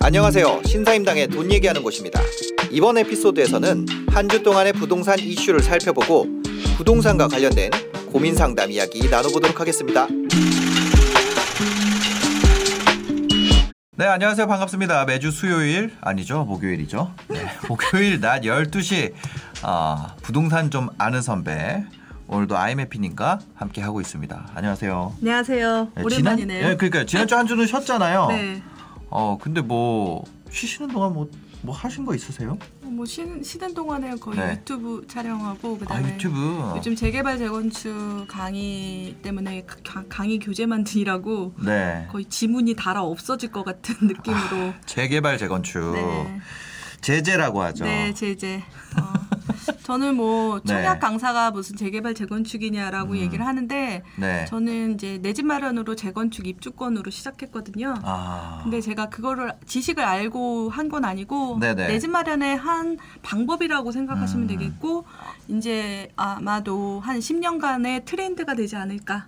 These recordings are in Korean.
안녕하세요. 신사임당의 돈 얘기하는 곳입니다. 이번 에피소드에서는 한 주 동안의 부동산 이슈를 살펴보고 부동산과 관련된 고민 상담 이야기 나눠보도록 하겠습니다. 네, 안녕하세요. 반갑습니다. 매주 수요일, 아니죠. 목요일이죠. 네, 목요일 낮 12시, 아, 부동산 좀 아는 선배, 오늘도 아이매피님과 함께 하고 있습니다. 안녕하세요. 안녕하세요. 네, 오랜만이네요. 지난, 네, 그러니까 지난주 한 주는 쉬었잖아요. 네. 어, 근데 뭐, 쉬시는 동안 뭐, 뭐 하신 거 있으세요? 어, 뭐 쉬는, 쉬는 동안에 거의 네. 유튜브 촬영하고 아, 그다음에 유튜브. 요즘 재개발 재건축 강의 때문에 가- 강의 교재만 들이라고 네. 거의 지문이 달아 없어질 것 같은 느낌으로 재개발 재건축. 네, 제재라고 하죠. 네 제재. 어. 저는 뭐 네. 청약 강사가 무슨 재개발 재건축이냐라고 음. 얘기를 하는데 네. 저는 이제 내 집 마련으로 재건축 입주권으로 시작했거든요. 아. 근데 제가 그거를 지식을 알고 한 건 아니고 네네. 내집 마련의 한 방법이라고 생각하시면 음. 되겠고 이제 아마도 한 10년간의 트렌드가 되지 않을까.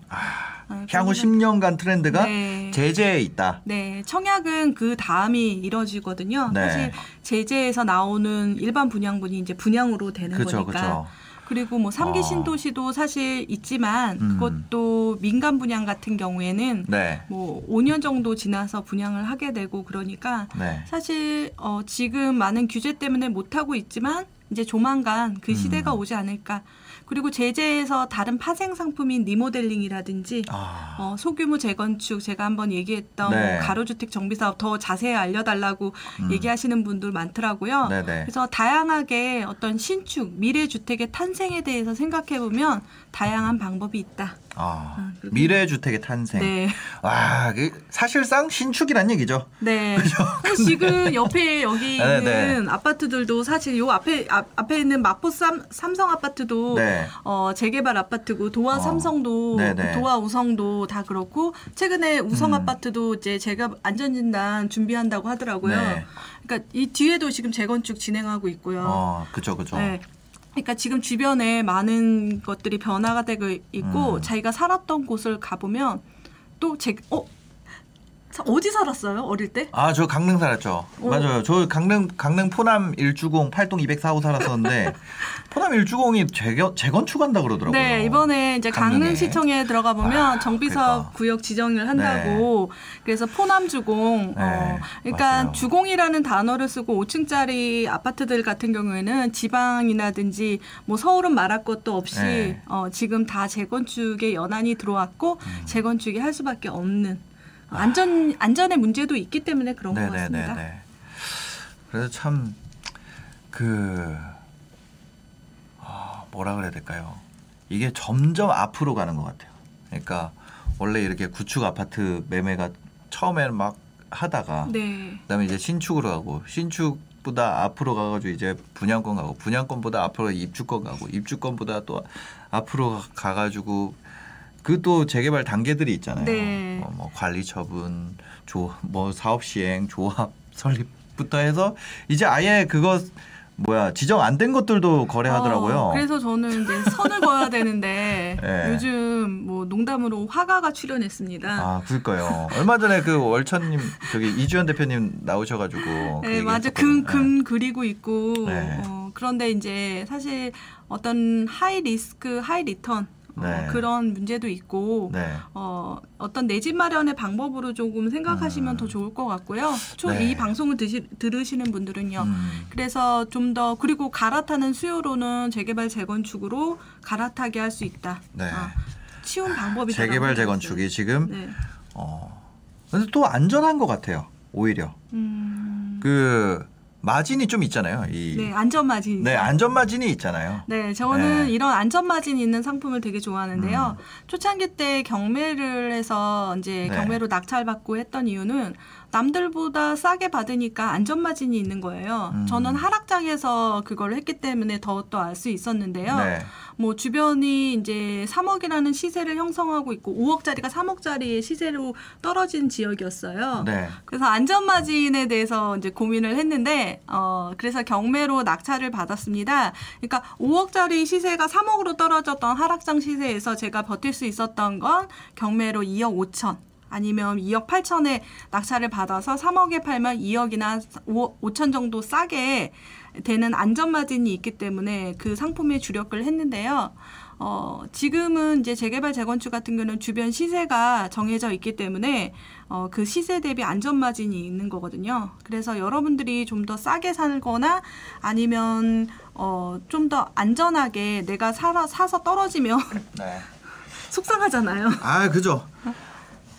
어, 향후 그러면- 10년간 트렌드가 네. 제재에 있다. 네, 청약은 그 다음이 이뤄지거든요. 네. 사실 제재에서 나오는 일반 분양분이 이제 분양으로 되는 그렇죠, 거니까. 그렇죠. 그리고 뭐 삼기 어. 신도시도 사실 있지만 음. 그것도 민간 분양 같은 경우에는 네. 뭐 5년 정도 지나서 분양을 하게 되고 그러니까 네. 사실 어, 지금 많은 규제 때문에 못 하고 있지만 이제 조만간 그 시대가 음. 오지 않을까. 그리고 재재에서 다른 파생 상품인 리모델링이라든지 아. 어, 소규모 재건축 제가 한번 얘기했던 네. 뭐 가로주택 정비사업 더 자세히 알려달라고 음. 얘기하시는 분들 많더라고요. 네네. 그래서 다양하게 어떤 신축 미래 주택의 탄생에 대해서 생각해 보면 다양한 방법이 있다. 아. 아, 미래 주택의 탄생. 네. 와, 그 사실상 신축이란 얘기죠. 네. 그래서 지금 옆에 여기 네, 있는 네. 아파트들도 사실 요 앞에 앞, 앞에 있는 마포 삼, 삼성 아파트도 네. 어, 재개발 아파트고 도화 어. 삼성도 네, 네. 도화 우성도 다 그렇고 최근에 우성 음. 아파트도 이제 제가 안전진단 준비한다고 하더라고요. 네. 그러니까 이 뒤에도 지금 재건축 진행하고 있고요. 어, 그죠, 그죠. 네. 그러니까 지금 주변에 많은 것들이 변화가 되고 있고 음. 자기가 살았던 곳을 가보면 또 제 어? 사- 어디 살았어요? 어릴 때? 아, 저 강릉 살았죠. 어. 맞아요. 저 강릉 강릉 포남 1주공 8동 204호 살았었는데 포남 1주공이 재건 재건축한다 그러더라고요. 네, 이번에 이제 강릉에. 강릉시청에 들어가 보면 아, 정비사업 그러니까. 구역 지정을 한다고 그래서 포남 주공 네, 어, 그러니까 맞아요. 주공이라는 단어를 쓰고 5층짜리 아파트들 같은 경우에는 지방이라든지 뭐 서울은 말할 것도 없이 네. 어, 지금 다 재건축에 연한이 들어왔고 음. 재건축이 할 수밖에 없는 안전 안전의 문제도 있기 때문에 그런 것 같습니다. 그래서 참그 아, 뭐라 그래야 될까요? 이게 점점 앞으로 가는 것 같아요. 그러니까 원래 이렇게 구축 아파트 매매가 처음에는 막 하다가 네. 그다음에 이제 신축으로 가고 신축보다 앞으로 가가지고 이제 분양권 가고 분양권보다 앞으로 입주권 가고 입주권보다 또 앞으로 가- 가가지고 그 또 재개발 단계들이 있잖아요. 네. 어, 뭐 관리 처분, 조, 뭐 사업 시행, 조합 설립부터 해서 이제 아예 그거 뭐야 지정 안 된 것들도 거래하더라고요. 어, 그래서 저는 이제 선을 그어야 되는데 네. 요즘 뭐 농담으로 화가가 출연했습니다. 아, 그럴까요. 얼마 전에 그 월천님 저기 이주연 대표님 나오셔가지고 그 네, 맞아. 얘기했었거든요. 금, 금 그리고 있고. 네. 어, 그런데 이제 사실 어떤 high risk, high return 어, 네. 그런 문제도 있고. 네. 어, 어떤 내 집 마련의 방법으로 조금 생각하시면 음. 더 좋을 것 같고요. 초, 네. 이 방송을 드시, 들으시는 분들은요. 음. 그래서 좀 더 그리고 갈아타는 수요로는 재개발 재건축으로 갈아타게 할 수 있다. 네. 아, 쉬운 방법이 재개발 재건축이 지금 네. 어 근데 또 안전한 것 같아요. 오히려 음, 그 마진이 좀 있잖아요. 이 네 안전 마진. 네, 안전 마진이 있잖아요. 네, 저는 네. 이런 안전 마진 있는 상품을 되게 좋아하는데요. 음. 초창기 때 경매를 해서 이제 네. 경매로 낙찰받고 했던 이유는 남들보다 싸게 받으니까 안전마진이 있는 거예요. 음. 저는 하락장에서 그걸 했기 때문에 더욱더 알 수 있었는데요. 네. 뭐 주변이 이제 3억이라는 시세를 형성하고 있고 5억짜리가 3억짜리의 시세로 떨어진 지역이었어요. 네. 그래서 안전마진에 대해서 이제 고민을 했는데, 어, 그래서 경매로 낙찰을 받았습니다. 그러니까 5억짜리 시세가 3억으로 떨어졌던 하락장 시세에서 제가 버틸 수 있었던 건 경매로 2억 5천. 아니면 2억 8천에 낙찰을 받아서 3억에 팔면 2억이나 5, 5천 정도 싸게 되는 안전마진이 있기 때문에 그 상품에 주력을 했는데요. 어, 지금은 이제 재개발 재건축 같은 경우는 주변 시세가 정해져 있기 때문에 어, 그 시세 대비 안전마진이 있는 거거든요. 그래서 여러분들이 좀 더 싸게 살거나 아니면 어, 좀 더 안전하게 내가 사, 사서 떨어지면 네. 속상하잖아요. 아, 그죠.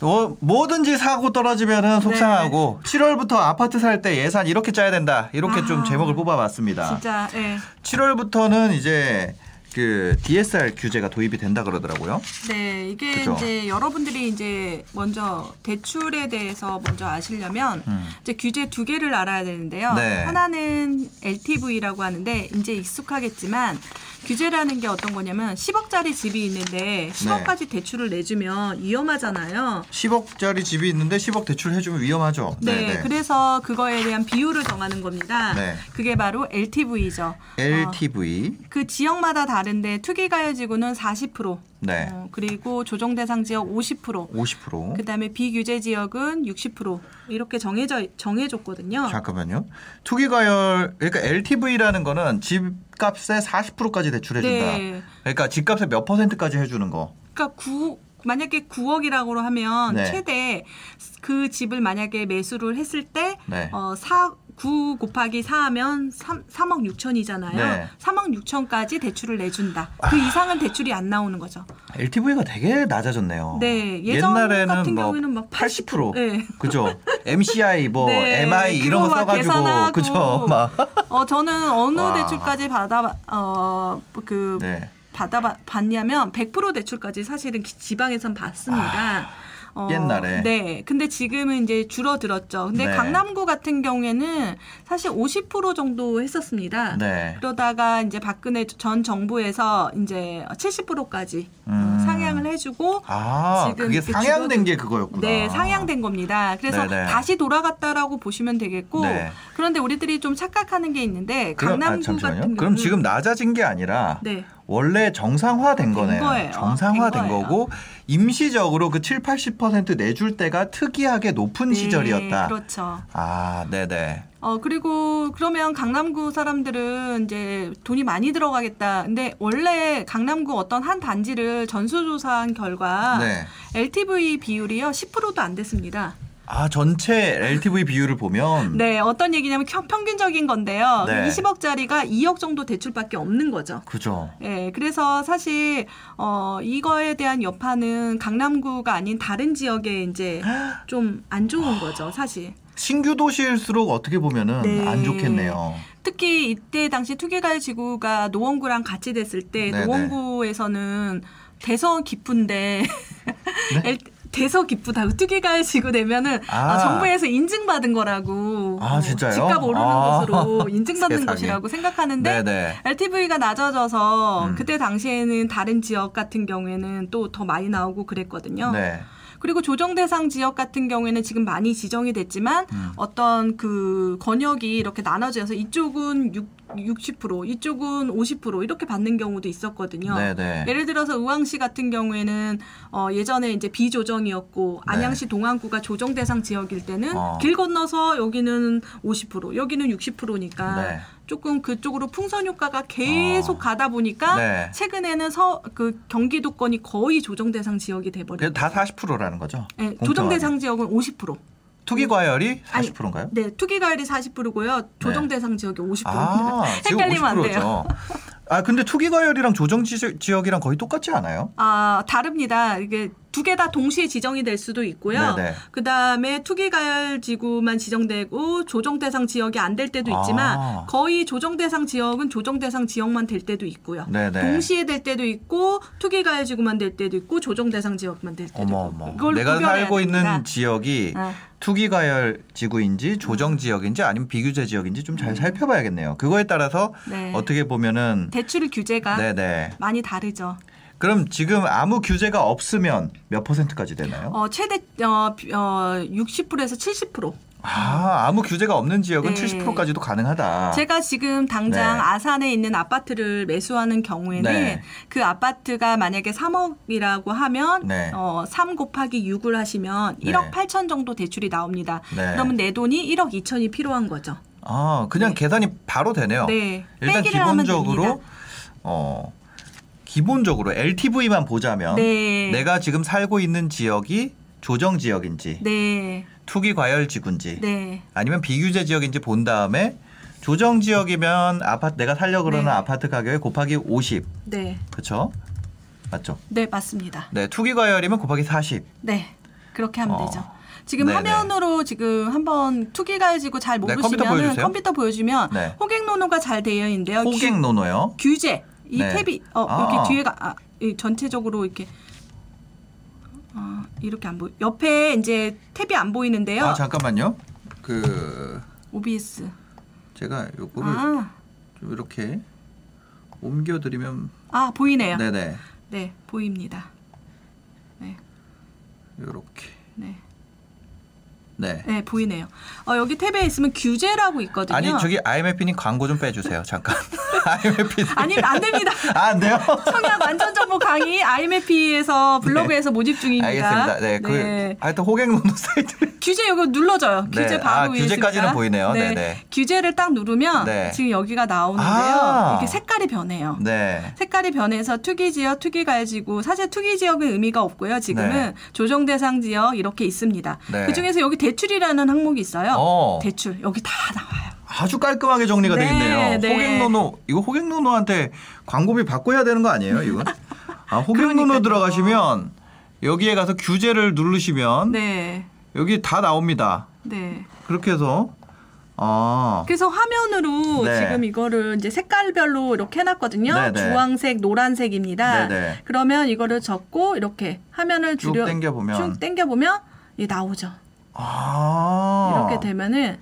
어, 뭐든지 사고 떨어지면은 속상하고 7월부터 아파트 살 때 예산 이렇게 짜야 된다. 이렇게 좀 아. 제목을 뽑아봤습니다. 진짜, 예. 7월부터는 이제 그 DSR 규제가 도입이 된다 그러더라고요. 네, 이게 그죠. 이제 여러분들이 이제 먼저 대출에 대해서 먼저 아시려면 음. 이제 규제 두 개를 알아야 되는데요. 네. 하나는 LTV라고 하는데 이제 익숙하겠지만 규제라는 게 어떤 거냐면 10억짜리 집이 있는데 10억까지 대출을 내주면 위험하잖아요. 10억짜리 집이 있는데 10억 대출 해주면 위험하죠. 네, 그래서 그거에 대한 비율을 정하는 겁니다. 네. 그게 바로 LTV죠. LTV. 그 지역마다 다른데 투기가요지구는 40%, 네. 어, 그리고 조정 대상 지역 50%, 50%. 그다음에 비규제 지역은 60% 이렇게 정해져 정해줬거든요. 잠깐만요. 투기 과열 그러니까 LTV라는 거는 집값의 40%까지 대출해 준다. 네. 그러니까 집값의 몇 퍼센트까지 해 주는 거. 그러니까 구 만약에 9억이라고 하면 네. 최대 그 집을 만약에 매수를 했을 때 네. 어, 4, 9 곱하기 4 하면 3, 3억 6천이잖아요. 네. 3억 6천까지 대출을 내준다. 그 이상은 대출이 안 나오는 거죠. LTV가 되게 낮아졌네요. 네, 예전 옛날에는 같은 뭐 경우에는 막 80%. 네. 그죠? MCI 뭐 네, MI 이런 거 써가지고. 그죠? 막 어 저는 어느 와. 대출까지 받아 어그 네. 받아 봤냐면 100% 대출까지 사실은 기- 지방에선 받습니다. 어, 옛날에. 네. 근데 지금은 이제 줄어들었죠. 근데 네. 강남구 같은 경우에는 사실 50% 정도 했었습니다. 네. 그러다가 이제 박근혜 전 정부에서 이제 70%까지 음. 상향을 해주고 아, 지금 그게 상향된 게 그거였구나. 네, 상향된 겁니다. 그래서 네네. 다시 돌아갔다라고 보시면 되겠고 네. 그런데 우리들이 좀 착각하는 게 있는데 그럼, 아, 강남구. 같은 그럼 경우는- 지금 낮아진 게 아니라 네. 원래 정상화된 된 거네요. 거예요. 정상화된. 거고 임시적으로 그 7, 80% 내줄 때가 특이하게 높은 네, 시절이었다. 그렇죠. 아, 네 네. 어 그리고 그러면 강남구 사람들은 이제 돈이 많이 들어가겠다. 근데 원래 강남구 어떤 한 단지를 전수조사한 결과 네. LTV 비율이요 10%도 안 됐습니다. 아, 전체 LTV 비율을 보면 네, 어떤 얘기냐면 평- 평균적인 건데요. 네. 20억짜리가 2억 정도 대출밖에 없는 거죠. 그죠. 예, 그래서 사실 어 이거에 대한 여파는 강남구가 아닌 다른 지역에 이제 좀 안 좋은 거죠, 사실. 신규 도시일수록 어떻게 보면은 네. 안 좋겠네요. 특히 이때 당시 투기가요 지구가 노원구랑 같이 됐을 때 네네. 노원구에서는 대서 깊은데 네? 엘- 대서 기쁘다고 투기가요 지구 되면은 아. 아, 정부에서 인증받은 거라고 아, 어, 진짜요? 집값 오르는 아. 것으로 인증받는. 것이라고 생각하는데 네네. LTV가 낮아져서 음. 그때 당시에는 다른 지역 같은 경우에는 또 더 많이 나오고 그랬거든요. 네. 그리고 조정 대상 지역 같은 경우에는 지금 많이 지정이 됐지만 음. 어떤 그 권역이 이렇게 나눠져서 이쪽은 6, 60% 이쪽은 50% 이렇게 받는 경우도 있었거든요. 네네. 예를 들어서 의왕시 같은 경우에는 어 예전에 이제 비조정이었고 네. 안양시 동안구가 조정 대상 지역일 때는 어. 길 건너서 여기는 50% 여기는 60%니까 네. 조금 그쪽으로 풍선 효과가 계속 어. 가다 보니까 네. 최근에는 서 그 경기도권이 거의 조정 대상 지역이 돼 버렸어요. 다 40%라는 거죠. 네, 조정 대상 지역은 50%. 투기 과열이 아니, 40%인가요? 네, 투기 가율이 40%고요. 조정 대상 지역이 50%입니다. 아, 헷갈리면 안 50%죠. 돼요. 아, 근데 투기 과열이랑 조정 지- 지역이랑 거의 똑같지 않아요? 아, 다릅니다. 이게 두 개 다 동시에 지정이 될 수도 있고요. 네네. 그 다음에 투기가열지구만 지정되고 조정 대상 지역이 안 될 때도 있지만 아. 거의 조정 대상 지역은 조정 대상 지역만 될 때도 있고요. 네네. 동시에 될 때도 있고 투기가열지구만 될 때도 있고 조정 대상 지역만 될 때도 어머 있고. 어머. 내가 살고 됩니다. 있는 지역이 아. 투기가열 지구인지 조정 지역인지 아니면 비규제 지역인지 좀 잘 살펴봐야겠네요. 그거에 따라서 음. 네. 어떻게 보면은 대출 규제가 네네. 많이 다르죠. 그럼 지금 아무 규제가 없으면 몇 퍼센트까지 되나요? 어, 최대 어, 비- 어, 60%에서 70%. 아 아무 규제가 없는 지역은 네. 70%까지도 가능하다. 제가 지금 당장 네. 아산에 있는 아파트를 매수하는 경우에는 네. 그 아파트가 만약에 3억이라고 하면 네. 어, 3 곱하기 6을 하시면 네. 1억 8천 정도 대출이 나옵니다. 네. 그러면 내 돈이 1억 2천이 필요한 거죠. 아 그냥 계산이 바로 되네요. 네. 일단 기본적으로. 어 기본적으로 LTV만 보자면 네. 내가 지금 살고 있는 지역이 조정 지역인지 네. 투기 과열 지구인지 네. 아니면 비규제 지역인지 본 다음에 조정 지역이면 아파트 내가 살려 그러는 네. 아파트 가격에 곱하기 50 네. 그렇죠? 맞죠? 네, 맞습니다. 네 투기 과열이면 곱하기 40 네. 그렇게 하면 어. 되죠. 지금 네네. 화면으로 지금 한번 투기가지고 잘 네, 컴퓨터 모르시면 보여주세요. 컴퓨터 보여주면 네. 호객노노가 잘 되어 있는데요. 규- 호객 노노요. 규제 이 네. 탭이 어 아. 이렇게 뒤에가 아, 이 전체적으로 이렇게 아 이렇게 안 보. 옆에 이제 탭이 안 보이는데요. 아 잠깐만요. 그 OBS. 제가 요거를 아, 좀 이렇게 옮겨드리면 아 보이네요. 네. 네 네 보입니다. 요렇게 네, 네. 네 보이네요. 어, 여기 탭에 있으면 규제라고 있거든요. 아니 저기 IMF님 광고 좀 빼주세요 잠깐. IMF님. 아니 안 됩니다. 아, 안 돼요? 청약 완전 정보 강의 IMF에서 블로그에서 모집 중입니다. 알겠습니다. 네, 그 하여튼 호객노노 사이트. 규제 이거 눌러줘요. 네. 규제 바로 아, 위에 규제까지는. 보이네요. 네. 네네. 규제를 딱 누르면 네. 지금 여기가 나오는데요. 아. 이렇게 색깔이 변해요. 네. 색깔이 변해서 투기 지역, 투기 가지고 사실 투기 지역은 의미가 없고요. 지금은 네. 조정 대상 지역 이렇게 있습니다. 네. 그 중에서 여기 대출이라는 항목이 있어요. 어. 대출 여기 다 나와요. 아주 깔끔하게 정리가 네, 되어 있네요. 네. 호객노노 이거 호객노노한테 광고비 해야 되는 거 아니에요, 이건? 아, 호객노노 그러니까요. 들어가시면 여기에 가서 규제를 누르시면 네, 여기 다 나옵니다. 네. 그렇게 해서 아. 그래서 화면으로 네. 지금 이거를 이제 색깔별로 이렇게 해놨거든요. 네, 네. 주황색, 노란색입니다. 네, 네. 그러면 이거를 적고 이렇게 화면을 쭉 줄여 당겨보면. 쭉 당겨보면 이게 나오죠. 아. 이렇게 되면은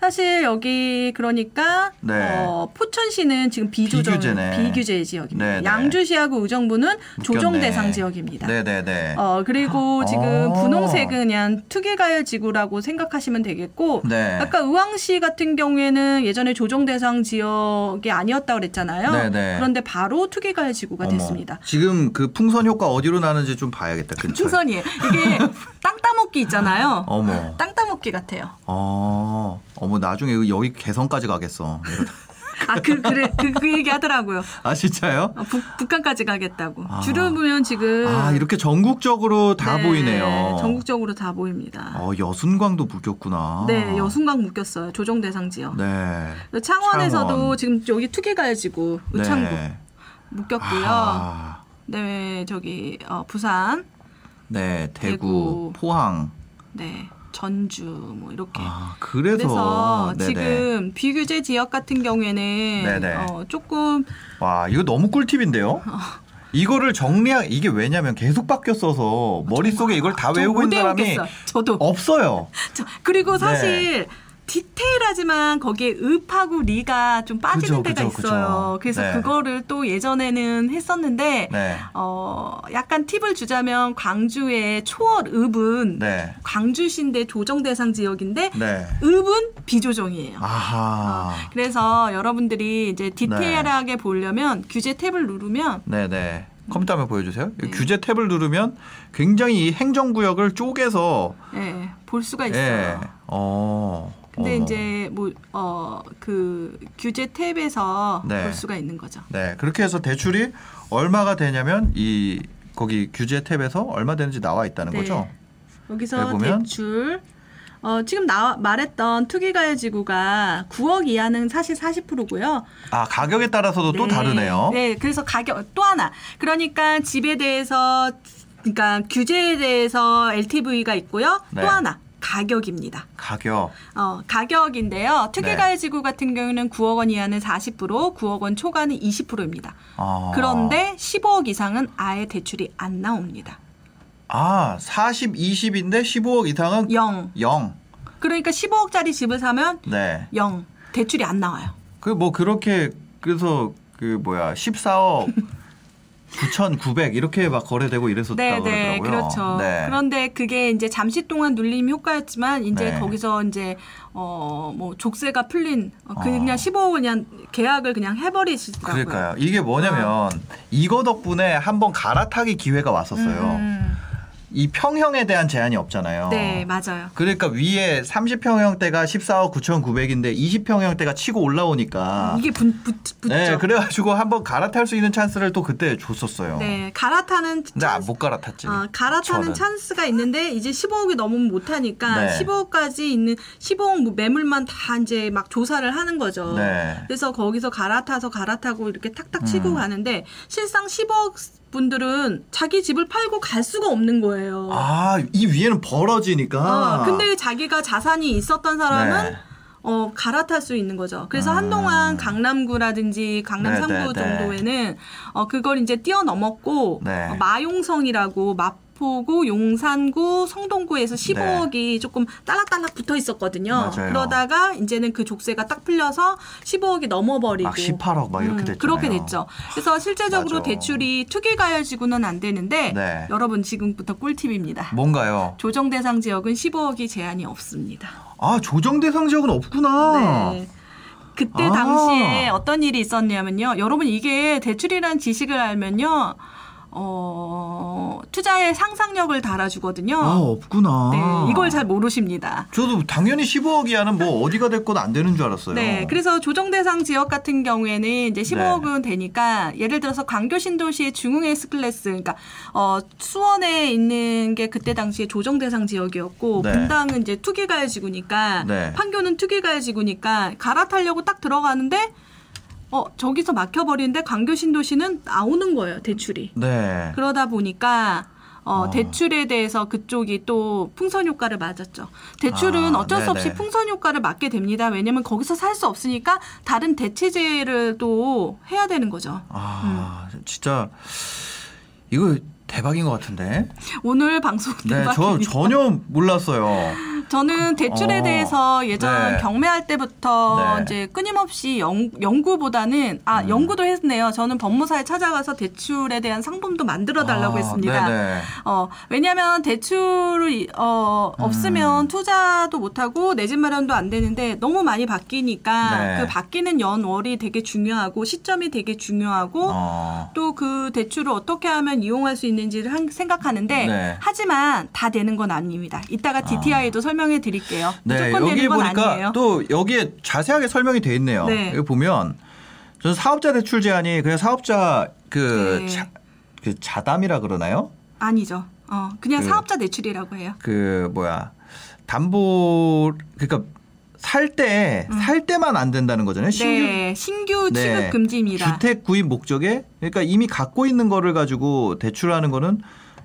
사실 여기 그러니까 네. 어, 포천시는 지금 비조정 비규제네. 비규제 지역입니다. 네, 네. 양주시하고 의정부는 조정 웃겼네. 대상 지역입니다. 네네네. 어 그리고 지금 어. 분홍색은 그냥 투기가열 지구라고 생각하시면 되겠고 네. 아까 의왕시 같은 경우에는 예전에 조정 대상 지역이 아니었다 그랬잖아요. 네네. 그런데 바로 투기가열 지구가 어머. 됐습니다. 지금 그 풍선 효과 어디로 나는지 좀 봐야겠다. 근처에. 풍선이에요. 이게 땅 따먹기 있잖아요. 어머. 땅 따먹기 같아요. 어. 어머 나중에 여기 개성까지 가겠어. 아, 그, 그래, 그, 그 얘기 하더라고요. 아 진짜요? 어, 북, 북한까지 가겠다고. 아. 줄을 보면 지금. 아 이렇게 전국적으로 다 네, 보이네요. 전국적으로 다 보입니다. 어 여순광도 묶였구나. 네, 여순강 묶였어요. 조정 대상 지역. 네. 창원에서도 창원. 지금 여기 투기가야지구 의창구 네. 묶였고요. 아, 네, 저기 어, 부산, 네 대구, 대구. 포항. 네, 전주 뭐 이렇게. 아 그래서, 그래서. 지금 비규제 지역 같은 경우에는. 어, 조금 와 이거 너무 꿀팁인데요. 이거를 정리하 이게 왜냐면 계속 바뀌었어서 머릿속에 이걸 다저 외우고 못 있는 사람이. 없어요. 저- 그리고 네. 사실 디테일하지만 거기에 읍하고 리가 좀 빠지는 그죠, 데가 그죠, 있어요. 그죠. 그래서 네. 그거를 또 예전에는 했었는데 네. 어 약간 팁을 주자면 광주의 초월 읍은 네. 광주시인데 조정 대상 지역인데 네. 읍은 비조정이에요. 아하. 그래서 여러분들이 이제 디테일하게 보려면 규제 탭을 누르면 네네. 컴퓨터 한번 보여주세요. 네. 규제 탭을 누르면 굉장히 이 행정구역을 쪼개서 예, 볼 수가 있어요. 예. 어. 근데 어머. 이제 뭐어그 규제 탭에서 네. 볼 수가 있는 거죠. 네 그렇게 해서 대출이 얼마가 되냐면 이 거기 규제 탭에서 얼마 되는지 나와 있다는 네. 거죠. 여기서 여기 보면? 대출 어, 지금 나 말했던 투기가의 지구가 9억 이하는 사실 40%고요. 아 가격에 따라서도 또 다르네요. 네, 그래서 가격 또 하나. 그러니까 집에 대해서 그러니까 규제에 대해서 LTV가 있고요. 네. 또 하나 가격입니다. 가격. 어, 가격인데요. 네. 특이가해지구 같은 경우는 9억 원 이하는 40%, 9억 원 초과는 20%입니다. 아. 그런데 15억 이상은 아예 대출이 안 나옵니다. 아, 40, 20인데 15억 이상은 0. 0. 그러니까 15억짜리 집을 사면 네. 0. 대출이 안 나와요. 그 뭐 그렇게 그래서 그 뭐야 14억 9,900 이렇게 막 거래되고 이랬었다고 네, 네, 그러더라고요. 그렇죠. 네. 그런데 그게 이제 잠시 동안 눌림 효과였지만 이제 네. 거기서 이제 어 뭐 족쇄가 풀린 어, 어. 그냥 15억 그냥 계약을 그냥 해버리시더라고요. 그러니까요. 이게 뭐냐면 이거 덕분에 한번 갈아타기 기회가 왔었어요. 음, 이 평형에 대한 제한이 없잖아요. 네, 맞아요. 그러니까 위에 30평형대가 14억 9,900인데 20평형대가 치고 올라오니까 이게 붙, 붙, 붙죠. 네, 그래가지고 한번 갈아탈 수 있는 찬스를 또 그때 줬었어요. 네, 갈아타는 근데 아, 못 갈아탔지. 어, 갈아타는 저는. 찬스가 있는데 이제 15억이 넘으면 못하니까 네. 15억까지 있는 15억 뭐 매물만 다 이제 막 조사를 하는 거죠. 네. 그래서 거기서 갈아타서 갈아타고 이렇게 탁탁 치고 음. 가는데 실상 10억 분들은 자기 집을 팔고 갈 수가 없는 거예요. 아, 이 위에는 벌어지니까. 어, 근데 자기가 자산이 있었던 사람은 네. 어, 갈아탈 수 있는 거죠. 그래서 음. 한동안 강남구라든지 강남 네, 3구 네, 네. 정도에는 어, 그걸 이제 뛰어넘었고 네. 어, 마용성이라고 마 포구, 용산구, 성동구에서 15억이 조금 딸락딸락 붙어 있었거든요. 맞아요. 그러다가 이제는 그 족쇄가 딱 풀려서 15억이 넘어버리고 막 18억 막 이렇게 음, 됐잖아요. 그렇게 됐죠. 그래서 실제적으로 맞아. 대출이 투기 가열지구는 안 되는데 네. 여러분 지금부터 꿀팁입니다. 뭔가요? 조정 대상 지역은 15억이 제한이 없습니다. 아, 조정 대상 지역은 없구나. 네. 그때 아. 당시에 어떤 일이 있었냐면요. 여러분 이게 대출이라는 지식을 알면요. 어, 투자의 상상력을 달아주거든요. 아, 없구나. 네, 이걸 잘 모르십니다. 저도 당연히 15억 이하는 뭐 어디가 됐건 안 되는 줄 알았어요. 네, 그래서 조정 대상 지역 같은 경우에는 이제 15억은 네. 되니까 예를 들어서 광교 신도시의 중흥 S 클래스, 그러니까 어, 수원에 있는 게 그때 당시에 조정 대상 지역이었고 네. 분당은 이제 투기가열 지구니까 네. 판교는 투기가열 지구니까 갈아타려고 딱 들어가는데 어 저기서 막혀버리는데 광교 신도시는 나오는 거예요 대출이. 네. 그러다 보니까 어, 어. 대출에 대해서 그쪽이 또 풍선 효과를 맞았죠. 대출은 아, 어쩔 수 네네. 없이 풍선 효과를 맞게 됩니다. 왜냐면 거기서 살 수 없으니까 다른 대체제를 또 해야 되는 거죠. 아, 진짜 이거 대박인 것 같은데. 오늘 방송 네, 저 대박입니다. 전혀 몰랐어요. 저는 대출에 어, 대해서 예전 네. 경매할 때부터 네. 이제 끊임없이 연, 연구보다는 아 음. 연구도 했네요. 저는 법무사에 찾아가서 대출에 대한 상품도 만들어 달라고 아, 했습니다. 네네. 어, 왜냐면 대출이 어, 음. 없으면 투자도 못 하고 내 집 마련도 안 되는데 너무 많이 바뀌니까 네. 그 바뀌는 연월이 되게 중요하고 시점이 되게 중요하고 어. 또그 대출을 어떻게 하면 이용할 수 있는 지를 한- 생각하는데 네. 하지만 다 되는 건 아닙니다. 이따가 DTI도 설명해 드릴게요. 네, 여기 되는 건 보니까 아니에요. 또 여기에 자세하게 설명이 돼 있네요. 네. 여기 보면 전 사업자 대출 제한이 그냥 사업자 그, 네. 자, 그 자담이라 그러나요? 아니죠. 어, 그냥 그- 사업자 대출이라고 해요. 그 뭐야 담보 그러니까 살 때 살 때만 안 된다는 거잖아요. 신규 음. 네, 신규 네. 취급 금지입니다. 주택 구입 목적에 그러니까 이미 갖고 있는 거를 가지고 대출하는 거는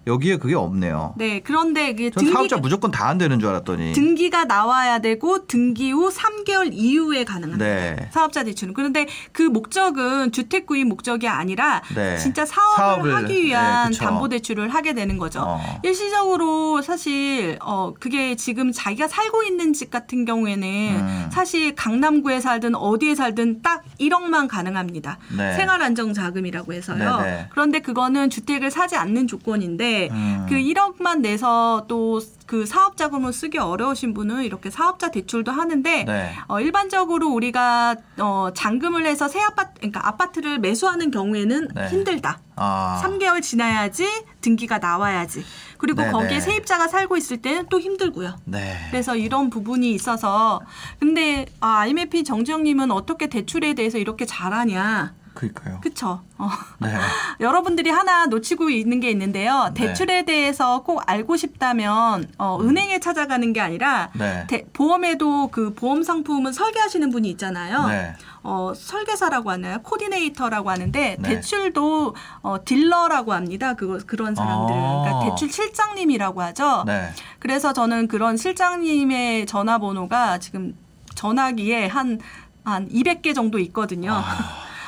여기에 그게 없네요. 네, 그런데 그전 등기 사업자 무조건 다 안 되는 줄 알았더니. 등기가 나와야 되고 등기 후 3개월 이후에 가능합니다. 네. 사업자 대출은. 그런데 그 목적은 주택 구입 목적이 아니라 네. 진짜 사업을, 사업을, 하기 위한 네. 담보 대출을 하게 되는 거죠. 어. 일시적으로 사실 어 그게 지금 자기가 살고 있는 집 같은 경우에는 음. 사실 강남구에 살든 어디에 살든 딱 1억만 가능합니다. 네. 생활 안정 자금이라고 해서요. 네네. 그런데 그거는 주택을 사지 않는 조건인데 음. 그 1억만 내서 또 그 사업 자금을 쓰기 어려우신 분은 이렇게 사업자 대출도 하는데 네. 어, 일반적으로 우리가 어, 잔금을 해서 새 아파트 그러니까 아파트를 매수하는 경우에는 네. 힘들다. 아. 3개월 지나야지 등기가 나와야지. 그리고 네네. 거기에 세입자가 살고 있을 때는 또 힘들고요. 네. 그래서 이런 부분이 있어서 근데 아, 아임해피 정지영님은 어떻게 대출에 대해서 이렇게 잘하냐? 그러니까요. 그쵸. 어. 네. 여러분들이 하나 놓치고 있는 게 있는데요. 네. 대출에 대해서 꼭 알고 싶다면 어, 은행에 찾아가는 게 아니라 음. 네. 대- 보험에도 그 보험 상품을 설계하시는 분이 있잖아요. 네. 어, 설계사라고 하나요? 코디네이터라고 하는데 네. 대출도 어, 딜러라고 합니다. 그거 그런 사람들. 아. 그러니까 대출 실장님이라고 하죠. 네. 그래서 저는 그런 실장님의 전화번호가 지금 전화기에 한, 한 200개 정도 있거든요.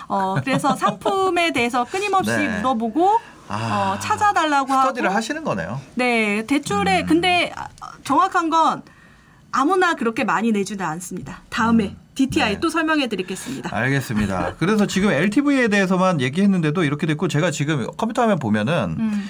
어, 그래서 상품에 대해서 끊임없이 아. 네. 물어보고 아. 어, 찾아달라고 하고. 스터디를 하시는 거네요. 네, 대출에 음. 근데 아, 정확한 건 아무나 그렇게 많이 내주지 않습니다. 다음에 DTI 네. 또 설명해 드리겠습니다. 알겠습니다. 그래서 지금 LTV에 대해서만 얘기했는데도 이렇게 됐고 제가 지금 컴퓨터 화면 보면은 음.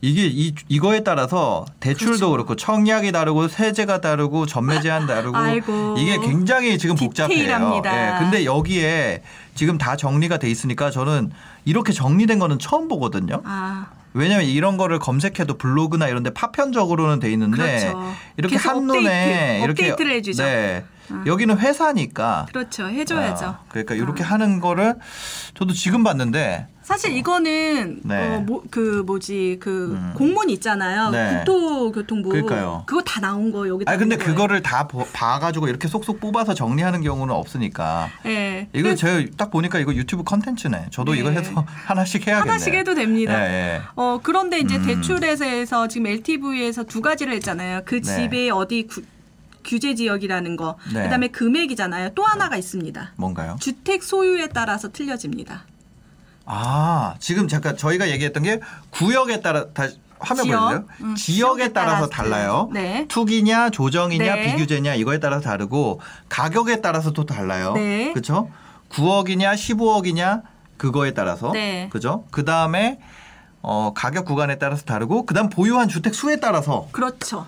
이게 이 이거에 따라서 대출도 그렇죠. 그렇고 청약이 다르고 세제가 다르고 전매 제한 다르고. 이게 굉장히 지금 복잡해요. 예. 근데 여기에 지금 다 정리가 돼 있으니까 저는 이렇게 정리된 거는 처음 보거든요. 아, 왜냐면 이런 거를 검색해도 블로그나 이런 데 파편적으로는 돼 있는데 그렇죠. 이렇게 계속 한눈에 업데이트, 이렇게 업데이트를 해주죠. 네. 아. 여기는 회사니까 그렇죠. 해줘야죠. 아, 그러니까 이렇게 아. 하는 거를 저도 지금 봤는데 사실 이거는 네. 어, 뭐, 그 뭐지 그 음. 공문 있잖아요. 네. 국토교통부. 그러니까요. 그거 다 나온 거 여기. 아 근데 거예요. 그거를 다 보- 봐가지고 이렇게 쏙쏙 뽑아서 정리하는 경우는 없으니까 예. 이거 그래서 제가 딱 보니까 이거 유튜브 컨텐츠네. 저도 네. 이거 해서 하나씩 해야겠네. 하나씩 해도 됩니다. 예, 예. 어 그런데 이제 음. 대출에서 지금 LTV에서 두 가지를 했잖아요. 그 네. 집에 어디 구- 규제 지역이라는 거. 네. 그다음에 금액이잖아요. 또 하나가 있습니다. 뭔가요? 주택 소유에 따라서 틀려집니다. 아 지금 잠깐 저희가 얘기했던 게 구역에 따라 다시 화면 지역? 보여주세요. 음, 지역에 따라서 달라요. 네. 투기냐 조정이냐 네. 비규제냐 이거에 따라서 다르고 가격에 따라서 또 달라요. 네. 그렇죠? 9억이냐 15억이냐 그거에 따라서 네. 그죠? 그 다음에 어, 가격 구간에 따라서 다르고 그다음 보유한 주택 수에 따라서 그렇죠.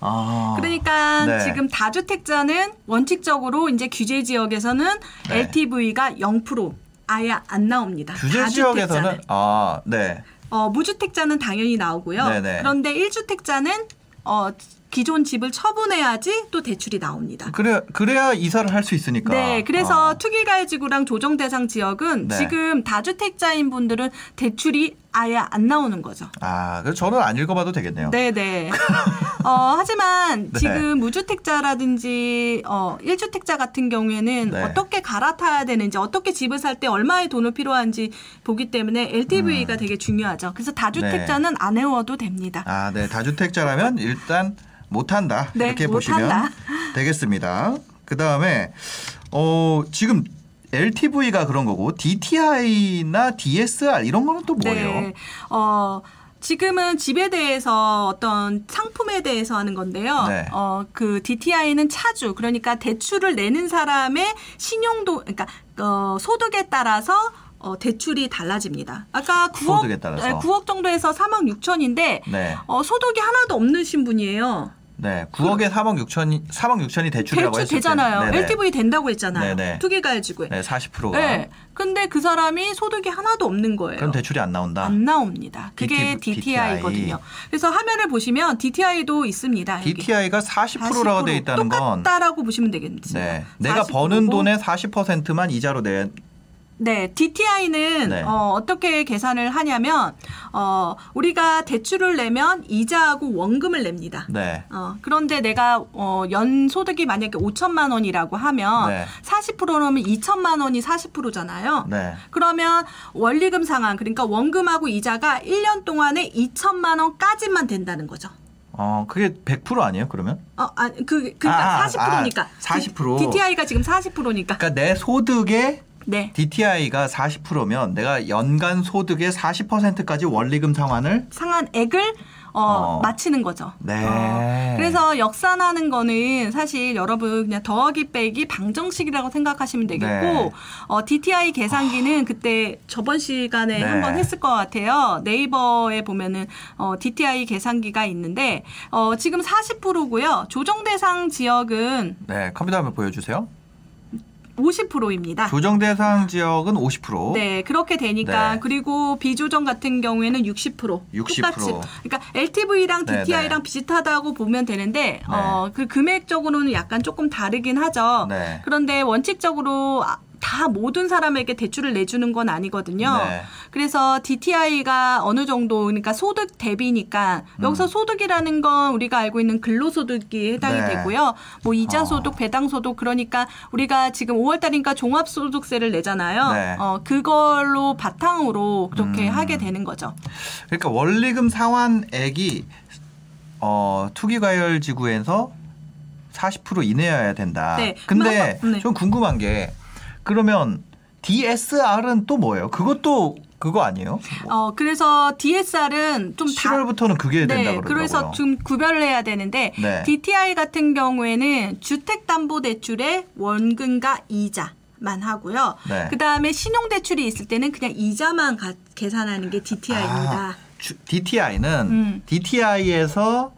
아 그러니까 네. 지금 다주택자는 원칙적으로 이제 규제 지역에서는 네. LTV가 0% 아예 안 나옵니다. 규제. 지역에서는 아 네. 어, 무주택자는 당연히 나오고요. 네네. 그런데 1주택자는 어, 기존 집을 처분해야지 또 대출이 나옵니다. 그래 그래야 이사를 할 수 있으니까. 네, 그래서 아. 투기가해지구랑 조정 대상 지역은 네. 지금 다주택자인 분들은 대출이 아예 안 나오는 거죠. 아, 그래서 저는 안 읽어봐도 되겠네요. 네네. 어, 하지만 네. 지금 무주택자라든지 어, 1주택자 같은 경우에는 네. 어떻게 갈아타야 되는지 어떻게 집을 살 때 얼마의 돈을 필요한지 보기 때문에 LTV가 되게 중요하죠. 그래서 다주택자는 안 외워도 됩니다. 음. 아, 네. 다주택자라면 일단 못한다. 네, 이렇게. 보시면 되겠습니다. 그 다음에, 어, 지금 LTV가 그런 거고, DTI나 DSR 이런 거는 또 뭐예요? 네. 어, 지금은 집에 대해서 어떤 상품에 대해서 하는 건데요. 네. 어, 그 DTI는 차주, 그러니까 대출을 내는 사람의 신용도, 그러니까 어, 소득에 따라서 어, 대출이 달라집니다. 아까 9억, 소득에 따라서. 네, 9억 정도에서 3억 6천인데 네. 어, 소득이 하나도 없으신 분이에요. 네. 9억에 3억 6천이, 3억 6천이 대출이라고 대출 되잖아요. 때. 네네. LTV 된다고 했잖아요. 네네. 투기가해지고. 네, 40%가. 네. 근데 그 사람이 소득이 하나도 없는 거예요. 그럼 대출이 안 나온다. 안 나옵니다. 그게 DT- DTI거든요. 그래서 화면을 보시면 DTI도 있습니다. DTI가 40%라고 돼 있다는 건 똑같다라고 보시면 되겠습니다. 네. 내가 40%고. 버는 돈의 40%만 이자로 내 네, DTI는 네. 어, 어떻게 계산을 하냐면 어, 우리가 대출을 내면 이자하고 원금을 냅니다. 네. 어, 그런데 내가 어, 연 소득이 만약에 5천만 원이라고 하면 네. 40%라면 2천만 원이 40%잖아요. 네. 그러면 원리금 상환 그러니까 원금하고 이자가 1년 동안에 2천만 원까지만 된다는 거죠. 어, 그게 100% 아니에요, 그러면? 어, 아, 그 그러니까 아, 아, 40%니까. 아, 40%. DTI가 지금 40%니까. 그러니까 내 소득의 네. DTI가 40%면 내가 연간 소득의 40%까지 원리금 상환을 상한액을 어, 어. 맞히는 거죠. 네. 어, 그래서 역산하는 거는 사실 여러분 그냥 더하기 빼기 방정식이라고 생각하시면 되겠고 네. 어, DTI 계산기는 그때 저번 시간에 네. 한번 했을 것 같아요. 네이버에 보면은 어, DTI 계산기가 있는데 어, 지금 40%고요. 조정 대상 지역은 네, 컴퓨터 한번 보여주세요. 50%입니다. 조정 대상 지역은 50%. 아. 네, 그렇게 되니까 네. 그리고 비조정 같은 경우에는 60%, 60%. 똑같이. 그러니까 LTV랑 네, DTI랑 네. 비슷하다고 보면 되는데 어, 그 금액적으로는 약간 조금 다르긴 하죠. 네. 그런데 원칙적으로 아, 다다 모든 사람에게 대출을 내주는 건 아니거든요. 네. 그래서 DTI가 어느 정도 그러니까 소득 대비니까 여기서 소득이라는 건 우리가 알고 있는 근로소득이 해당이 네. 되고요. 뭐 이자 어. 소득, 배당 소득 그러니까 우리가 지금 5월 달이니까 종합소득세를 내잖아요. 네. 어 그걸로 바탕으로 그렇게 음. 하게 되는 거죠. 그러니까 원리금 상환액이 어, 투기과열 지구에서 40% 이내여야 된다. 네. 근데 네. 좀 궁금한 게 그러면 DSR은 또 뭐예요? 그것도 그거 아니에요? 어 그래서 DSR은 좀 다, 7월부터는 그게 된다 네, 그러더라고요. 그래서 좀 구별을 해야 되는데 네. DTI 같은 경우에는 주택담보대출의 원금과 이자 만 하고요. 네. 그 다음에 신용대출이 있을 때는 그냥 이자만 가- 계산하는 게 DTI입니다. 아, 주- DTI는 음. DTI에서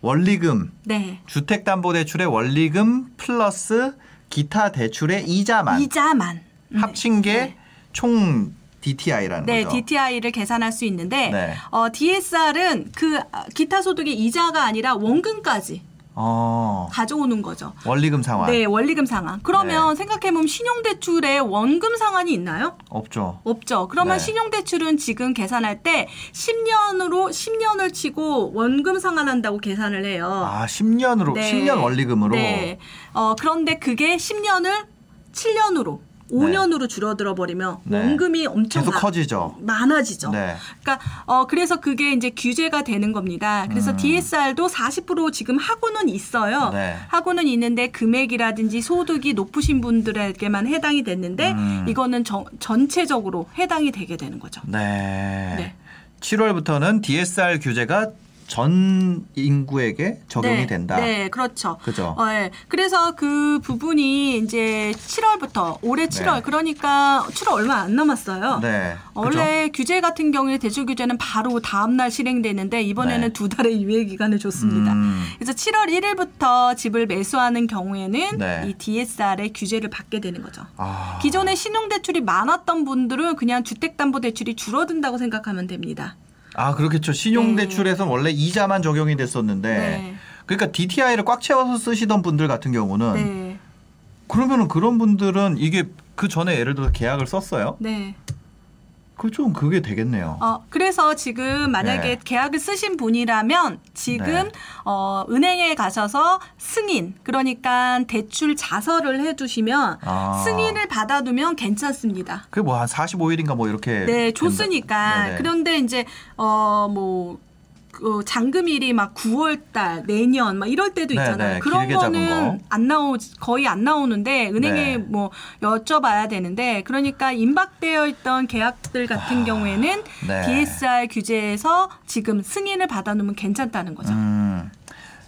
원리금 네. 주택담보대출의 원리금 플러스 기타 대출의 이자만 이자만 네. 합친 게 네. 총 DTI라는 네, 거죠. DTI를 계산할 수 있는데 네. 어, DSR은 그 아, 기타 소득의 이자가 아니라 원금까지 어, 가져오는 거죠. 원리금 상환 네, 원리금 상환. 그러면 생각해보면 신용대출에 원금 상환이 있나요? 없죠. 없죠. 그러면 네. 신용대출은 지금 계산할 때 10년으로 10년을 치고 원금 상환한다고 계산을 해요. 아, 10년으로 네. 10년 원리금으로 네. 어, 그런데 그게 10년을 7년으로 5년으로 줄어들어 버리면 네. 원금이 엄청 계속 마- 커지죠. 많아지죠. 네. 그러니까 어 그래서 그게 이제 규제가 되는 겁니다. 그래서 음. DSR도 40% 지금 하고는 있어요. 네. 하고는 있는데 금액이라든지 소득이 높으신 분들에게만 해당이 됐는데 음. 이거는 전- 전체적으로 해당이 되게 되는 거죠. 네. 네. 7월부터는 DSR 규제가 전 인구에게 적용이 네, 된다. 네, 그렇죠. 그죠? 어, 예. 그래서 그 부분이 이제 7월부터 올해 7월 네. 그러니까 7월 얼마 안 남았어요. 네. 원래 규제 같은 경우에 대출 규제는 바로 다음 날 실행되는데 이번에는 네. 두 달의 유예 기간을 줬습니다. 음. 그래서 7월 1일부터 집을 매수하는 경우에는 네. 이 DSR의 규제를 받게 되는 거죠. 아. 기존에 신용 대출이 많았던 분들은 그냥 주택 담보 대출이 줄어든다고 생각하면 됩니다. 아, 그렇겠죠. 신용대출에선 원래 이자만 적용이 됐었는데 네. 그러니까 DTI를 꽉 채워서 쓰시던 분들 같은 경우는 네. 그러면은 그런 분들은 이게 그 전에 예를 들어 계약을 썼어요. 네. 그 좀 그게 되겠네요. 어, 그래서 지금 만약에 네. 계약을 쓰신 분이라면 지금 네. 어, 은행에 가셔서 승인, 그러니까 대출 자서를 해두시면 아. 승인을 받아두면 괜찮습니다. 그게 뭐 한 45일인가 뭐 이렇게 네, 된다. 줬으니까. 네네. 그런데 이제 어 뭐 그 잔금일이 막 9월달 내년 막 이럴 때도 네네, 있잖아요. 그런 길게 잡은 거는 거. 안 나오 거의 안 나오는데 은행에 네. 뭐 여쭤봐야 되는데 그러니까 임박되어 있던 계약들 같은 경우에는 네. DSR 규제에서 지금 승인을 받아놓으면 괜찮다는 거죠. 음.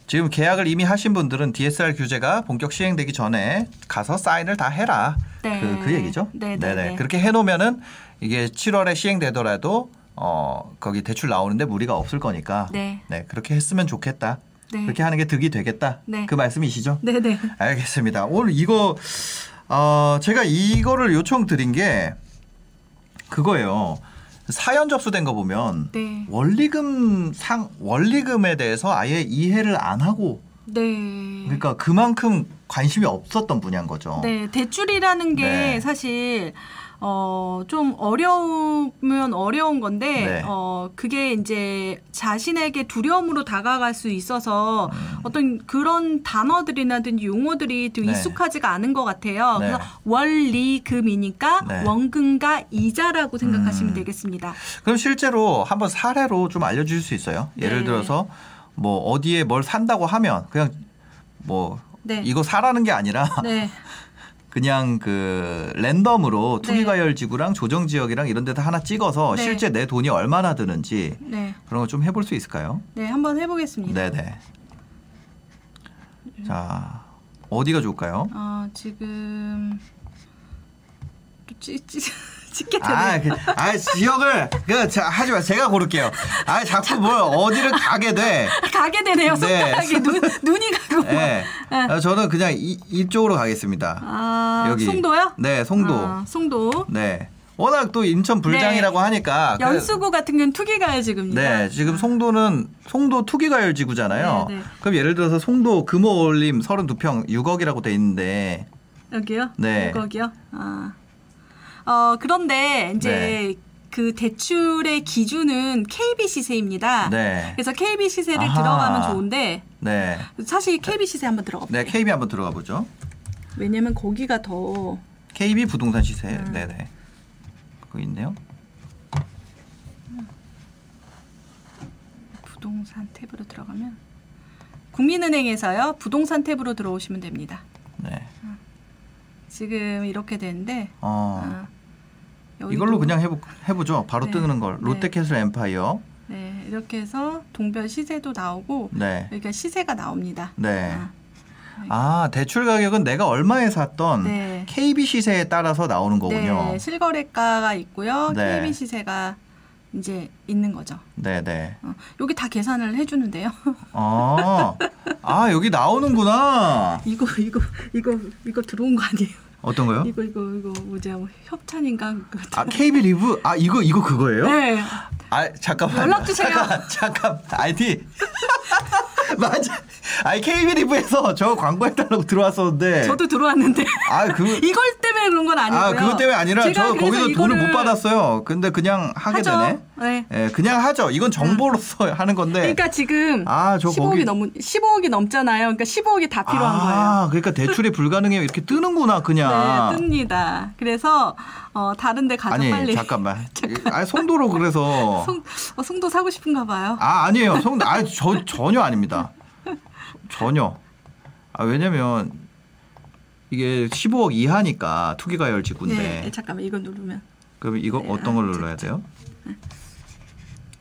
지금 계약을 이미 하신 분들은 DSR 규제가 본격 시행되기 전에 가서 사인을 다 해라. 네. 그, 그 얘기죠. 네, 네, 네네. 네. 그렇게 해놓으면은 이게 7월에 시행되더라도 어 거기 대출 나오는데 무리가 없을 거니까. 네. 그렇게 했으면 좋겠다. 네. 그렇게 하는 게 득이 되겠다. 네. 그 말씀이시죠? 네 네. 알겠습니다. 오늘 이거 어 제가 이거를 요청드린 게 그거예요. 사연 접수된 거 보면 네. 원리금 상 원리금에 대해서 아예 이해를 안 하고 네. 그러니까 그만큼 관심이 없었던 분야인 거죠. 네, 대출이라는 게 네. 사실 어, 좀 어려우면 어려운 건데 네. 어, 그게 이제 자신에게 두려움으로 다가갈 수 있어서 어떤 그런 단어들이나든지 용어들이 좀 네. 익숙하지가 않은 것 같아요. 네. 그래서 원리금이니까 네. 원금과 이자라고 생각하시면 음. 되겠습니다. 그럼 실제로 한번 사례로 좀 알려주실 수 있어요? 예를 네. 들어서 뭐 어디에 뭘 산다고 하면 그냥 뭐 네. 이거 사라는 게 아니라 네. 그냥 그 랜덤으로 네. 투기과열 지구랑 조정 지역이랑 이런 데다 하나 찍어서 네. 실제 내 돈이 얼마나 드는지 네. 그런 거좀 해볼 수 있을까요? 네, 한번 해보겠습니다. 네네. 자 어디가 좋을까요? 어, 지금 또 찌, 찌, 되네요. 아, 그, 아 지역을 그 자, 하지 마. 제가 고를게요. 아 자꾸 뭘 어디를 가게 돼. 가게 되네요. 네. 손가락에 눈, 눈이 가고. 네. 아, 저는 그냥 이, 이쪽으로 가겠습니다. 아, 여기. 송도요? 네, 송도. 아, 송도. 네. 워낙 또 인천 불장이라고 하니까. 그- 연수구 같은 경우는 투기가요지구입니다. 네, 지금 송도는 송도 투기가열지구잖아요. 네, 네. 그럼 예를 들어서 송도 금호올림 32평 6억이라고 돼 있는데 여기요? 네. 거기요? 아, 어, 그런데 이제 네. 그 대출의 기준은 KB 시세입니다. 네. 그래서 KB 시세를 아하. 들어가면 좋은데 네. 사실 KB 시세 한번 들어가 볼게요. 네, KB 한번 들어가 보죠. 왜냐면 거기가 더 KB 부동산 시세. 음. 네, 네. 그거 있네요. 부동산 탭으로 들어가면 국민은행에서요 부동산 탭으로 들어오시면 됩니다. 네. 지금 이렇게 되는데 어. 아, 이걸로 그냥 해보, 해보죠. 바로 네. 뜨는 걸. 네. 롯데캐슬 엠파이어. 네 이렇게 해서 동별 시세도 나오고 네. 여기가 시세가 나옵니다. 네. 아, 아, 대출 가격은 내가 얼마에 샀던 네. KB 시세에 따라서 나오는 거군요. 네, 실거래가가 있고요. 네. KB 시세가 이제 있는 거죠. 네, 네. 어, 여기 다 계산을 해주는데요. 아, 아 여기 나오는구나. 이거 이거 이거 이거 들어온 거 아니에요? 어떤 거요? 이거 이거 이거 뭐지? 뭐 협찬인가? 아, KB 리브? 아, 이거, 이거 그거예요? 네. 아, 잠깐만. 연락 주세요. 잠깐, 잠깐. 아이디. 맞아. 아니, KB 리브에서 저 광고해달라고 들어왔었는데. 저도 들어왔는데 아, 그. 이걸 때문에 그런 건 아니고요. 아, 그것 때문에 아니라 저 거기서 돈을 못 받았어요. 근데 그냥 하게 하죠. 되네. 네. 예, 그냥 하죠. 이건 정보로서 하는 건데. 그러니까 지금 아, 저 15억이 거기- 넘 15억이 넘잖아요. 그러니까 15억이 다 필요한 아, 거예요. 그러니까 대출이 불가능해요. 이렇게 뜨는구나, 그냥. 네, 뜹니다. 그래서 어, 다른데 가서 아니, 빨리 잠깐만. 아, 송도로 그래서. 송, 어, 송도 사고 싶은가 봐요. 아, 아니에요. 송, 아, 저, 전혀 아닙니다. 전혀. 아, 왜냐면, 이게 15억 이하니까 투기가열 지구인데. 네, 잠깐만 이거 누르면 그럼 이거 네, 어떤 아, 걸 저- 눌러야 돼요?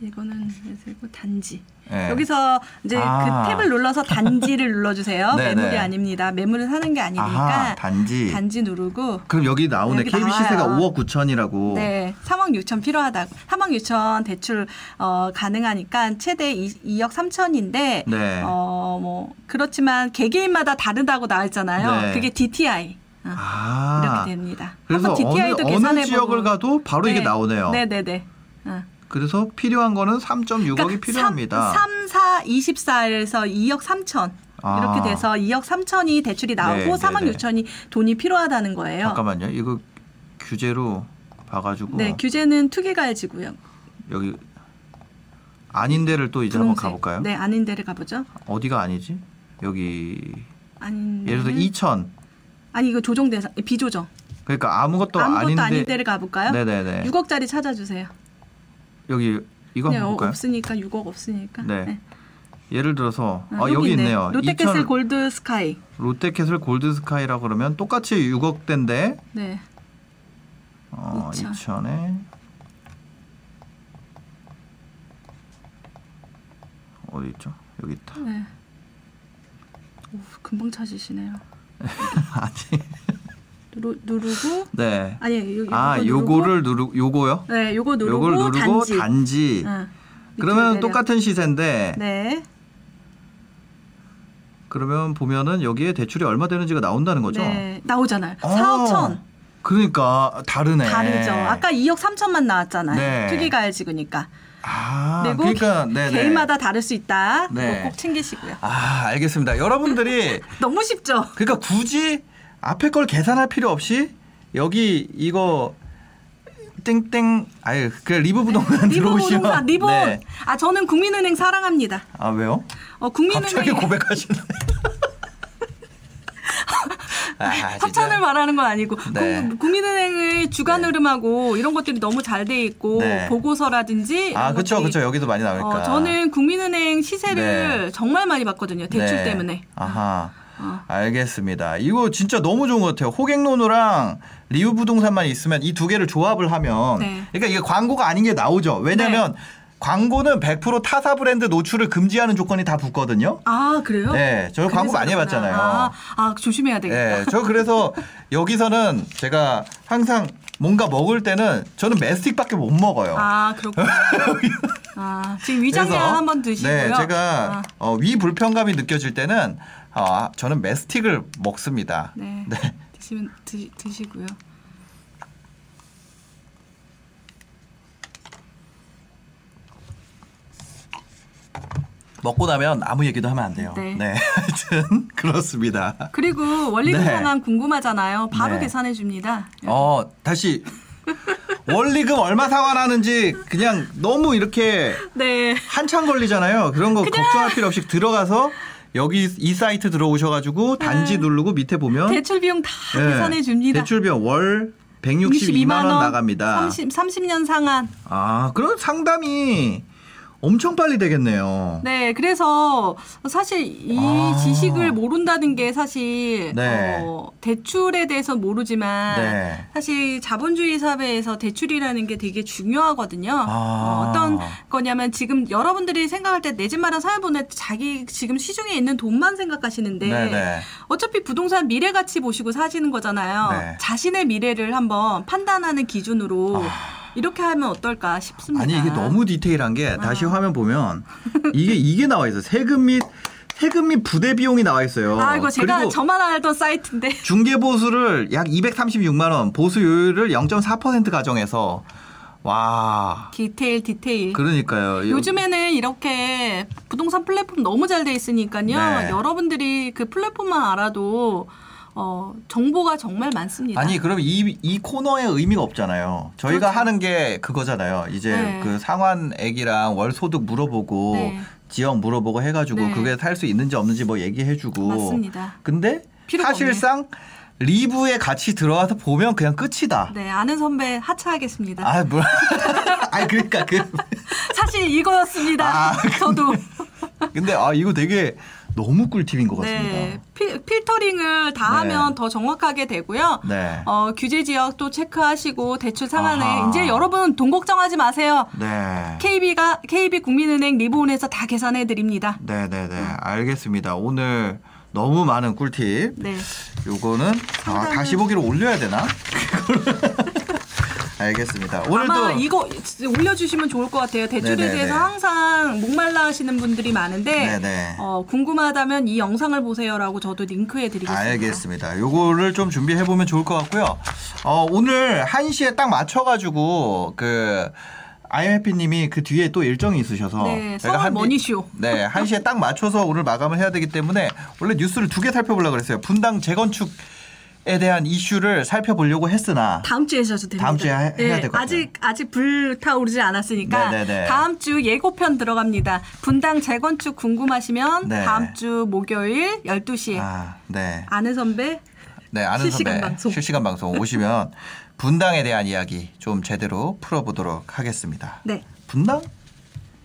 이거는 그리고 단지. 네. 여기서 이제 아. 그 탭을 눌러서 단지를 눌러주세요. 네, 매물이 네. 아닙니다. 매물을 사는 게 아니니까 아하, 단지. 단지 누르고 그럼 여기 나오네. 여기 KB 시세가 나와요. 5억 9천이라고. 네, 3억 6천 필요하다고. 3억 6천 대출 어, 가능하니까 최대 2, 억 3천인데 네. 어, 뭐 그렇지만 개개인마다 다르다고 나왔잖아요. 네. 그게 DTI. 어, 아. 이렇게 됩니다. 그래서 DTI도 어느, 어느 계산해 지역을 가도 바로 이게 나오네요. 네, 네, 네. 어. 그래서 필요한 거는 3.6억이 필요합니다. 3, 4, 24에서 2억 3천. 아. 이렇게 돼서 2억 3천이 대출이 나오고 네, 네, 3억 네. 6천이 돈이 필요하다는 거예요. 잠깐만요. 이거 규제로 봐가지고 네, 규제는 투기가해지고요. 여기 아닌 데를 또 이제 한번 가볼까요? 네, 아닌 데를 가보죠. 어디가 아니지? 여기 아닌 예를 들어 데는- 2천. 아니 이거 조정 대상 비조정. 그러니까 아무것도 아무것도 아닌데. 아닌 데를 가볼까요? 네네네. 6억짜리 찾아주세요. 여기 이거 그냥 한번 볼까요? 없으니까 6억 없으니까. 네. 예를 들어서 아, 아, 여기, 있네. 있네요. 롯데캐슬 2000 골드 스카이. 롯데캐슬 골드 스카이라 그러면 똑같이 6억 대인데 네. 어, 2000. 2천에 어디 있죠? 여기 있다. 네. 오, 금방 찾으시네요. 아니. 누르, 누르고 네. 아니 요, 아, 요거 요거를 누르 요거요? 네, 요거 누르고 요걸 누르고 단지. 단지. 응. 그러면 똑같은 시세인데 네. 그러면 보면은 여기에 대출이 얼마 되는지가 나온다는 거죠. 네. 나오잖아요. 어, 4억 천. 그러니까 다르네. 다르죠. 아까 2억 3천만 나왔잖아요. 네. 투기가해지니까. 아, 그리고 그러니까 네, 네. 개인마다 다를 수 있다. 네. 꼭 챙기시고요. 아, 알겠습니다. 여러분들이 너무 쉽죠? 그러니까 굳이 앞에 걸 계산할 필요 없이 여기 이거 땡땡 아유 그 리브 부동산 리본 들어오시면 부동산 리브온. 네. 아 저는 국민은행 사랑합니다. 아 왜요? 어 갑자기 국민은행 고백하시네. 아. 협찬을 말하는 건 아니고 네. 국- 국민은행의 주간 네. 흐름하고 이런 것들이 너무 잘 돼 있고 네. 보고서라든지 아 그렇죠 그렇죠 여기도 많이 나오니까. 어, 저는 국민은행 시세를 네. 정말 많이 봤거든요. 대출 네. 때문에. 아하. 어. 알겠습니다. 이거 진짜 너무 좋은 것 같아요. 호갱노누랑 리우 부동산만 있으면 이 두 개를 조합을 하면 네. 그러니까 이게 광고가 아닌 게 나오죠. 왜냐면 광고는 100% 타사 브랜드 노출을 금지하는 조건이 다 붙거든요. 아 그래요? 네, 저 광고 많이. 해봤잖아요. 아, 아, 조심해야 되겠다. 네, 저 그래서 여기서는 제가 항상 뭔가 먹을 때는 저는 메스틱밖에 못 먹어요. 아 그렇구나. 아 지금 위장량 한번 드시고요. 네, 제가 아, 어, 위 불편감이 느껴질 때는 어, 저는 메스틱을 먹습니다. 네. 네. 드시면 드, 드시고요. 먹고 나면 아무 얘기도 하면 안 돼요. 네. 하여튼 그렇습니다. 그리고 원리 네. 계산안 궁금하잖아요. 바로 네. 계산해 줍니다. 어, 다시 원리금 얼마 상환하는지 그냥 너무 이렇게 네. 한참 걸리잖아요. 그런 거 걱정할 필요 없이 들어가서 여기 이 사이트 들어오셔가지고 단지 누르고 밑에 보면 대출 비용 다 예, 계산해 줍니다. 대출 비용 월 162만 원 나갑니다. 30, 30년 상한. 아, 그럼 상담이 엄청 빨리 되겠네요. 네, 그래서 사실 이 아. 지식을 모른다는 게 사실 네. 어, 대출에 대해서 모르지만 네. 사실 자본주의 사회에서 대출이라는 게 되게 중요하거든요. 아. 어, 어떤 거냐면 지금 여러분들이 생각할 때 내 집 마련 사연 보낼 때 자기 지금 시중에 있는 돈만 생각하시는데 네네. 어차피 부동산 미래 가치 보시고 사시는 거잖아요. 네. 자신의 미래를 한번 판단하는 기준으로 이렇게 하면 어떨까 싶습니다. 아. 아니 이게 너무 디테일한 게 다시 화면 보면 이게 이게 나와 있어요. 세금 및 세금 및 부대 비용이 나와 있어요. 아, 이거 제가 저만 알던 사이트인데. 중개 보수를 약 236만 원, 보수율을 0.4% 가정해서 와. 디테일 디테일. 그러니까요. 요즘에는 이렇게 부동산 플랫폼 너무 잘 돼 있으니까요. 네. 여러분들이 그 플랫폼만 알아도 어, 정보가 정말 많습니다. 아니 그럼 이, 이 코너의 의미가 없잖아요. 저희가 그렇죠. 하는 게 그거잖아요. 이제 네. 그 상환액이랑 월 소득 물어보고 네. 지역 물어보고 해가지고 네. 그게 살 수 있는지 없는지 뭐 얘기해주고. 맞습니다. 근데 사실상 리뷰에 같이 들어와서 보면 그냥 끝이다. 네, 아는 선배 하차하겠습니다. 아 뭐야? 아 그러니까 그 사실 이거였습니다. 아, 저도. 근데 아 이거 되게 너무 꿀팁인 것 같습니다. 네, 필, 필터링을 다 네. 하면 더 정확하게 되고요. 네. 어, 규제 지역도 체크하시고 대출 상한에 아하. 이제 여러분 돈 걱정하지 마세요. 네. KB가 KB 국민은행 리본에서 다 계산해 드립니다. 네 네 네 알겠습니다. 오늘 너무 많은 꿀팁. 네. 요거는 아, 다시 보기로 올려야 되나? 알겠습니다. 오늘도 아마 이거 올려주시면 좋을 것 같아요. 대출에 네네네. 대해서 항상 목말라 하시는 분들이 많은데. 어, 궁금하다면 이 영상을 보세요라고 저도 링크해 드리겠습니다. 알겠습니다. 요거를 좀 준비해 보면 좋을 것 같고요. 어, 오늘 1시에 딱 맞춰 가지고 그 아이해피님이 그 뒤에 또 일정이 있으셔서 네, 저희가 한 디- 머니쇼. 네, 1시에 딱 맞춰서 오늘 마감을 해야 되기 때문에 원래 뉴스를 두 개 살펴보려고 그랬어요. 분당 재건축에 대한 이슈를 살펴보려고 했으나 다음 주에 하셔도 됩니다. 다음 주에 해- 해야 될 것 같아요. 아직 아직 불타오르지 않았으니까 네네네. 다음 주 예고편 들어갑니다. 분당 재건축 궁금하시면 네. 다음 주 목요일 12시에 아, 네. 아는 선배 네, 아는 실시간 선배 방송. 실시간 방송 오시면 분당에 대한 이야기 좀 제대로 풀어보도록 하겠습니다. 네. 분당?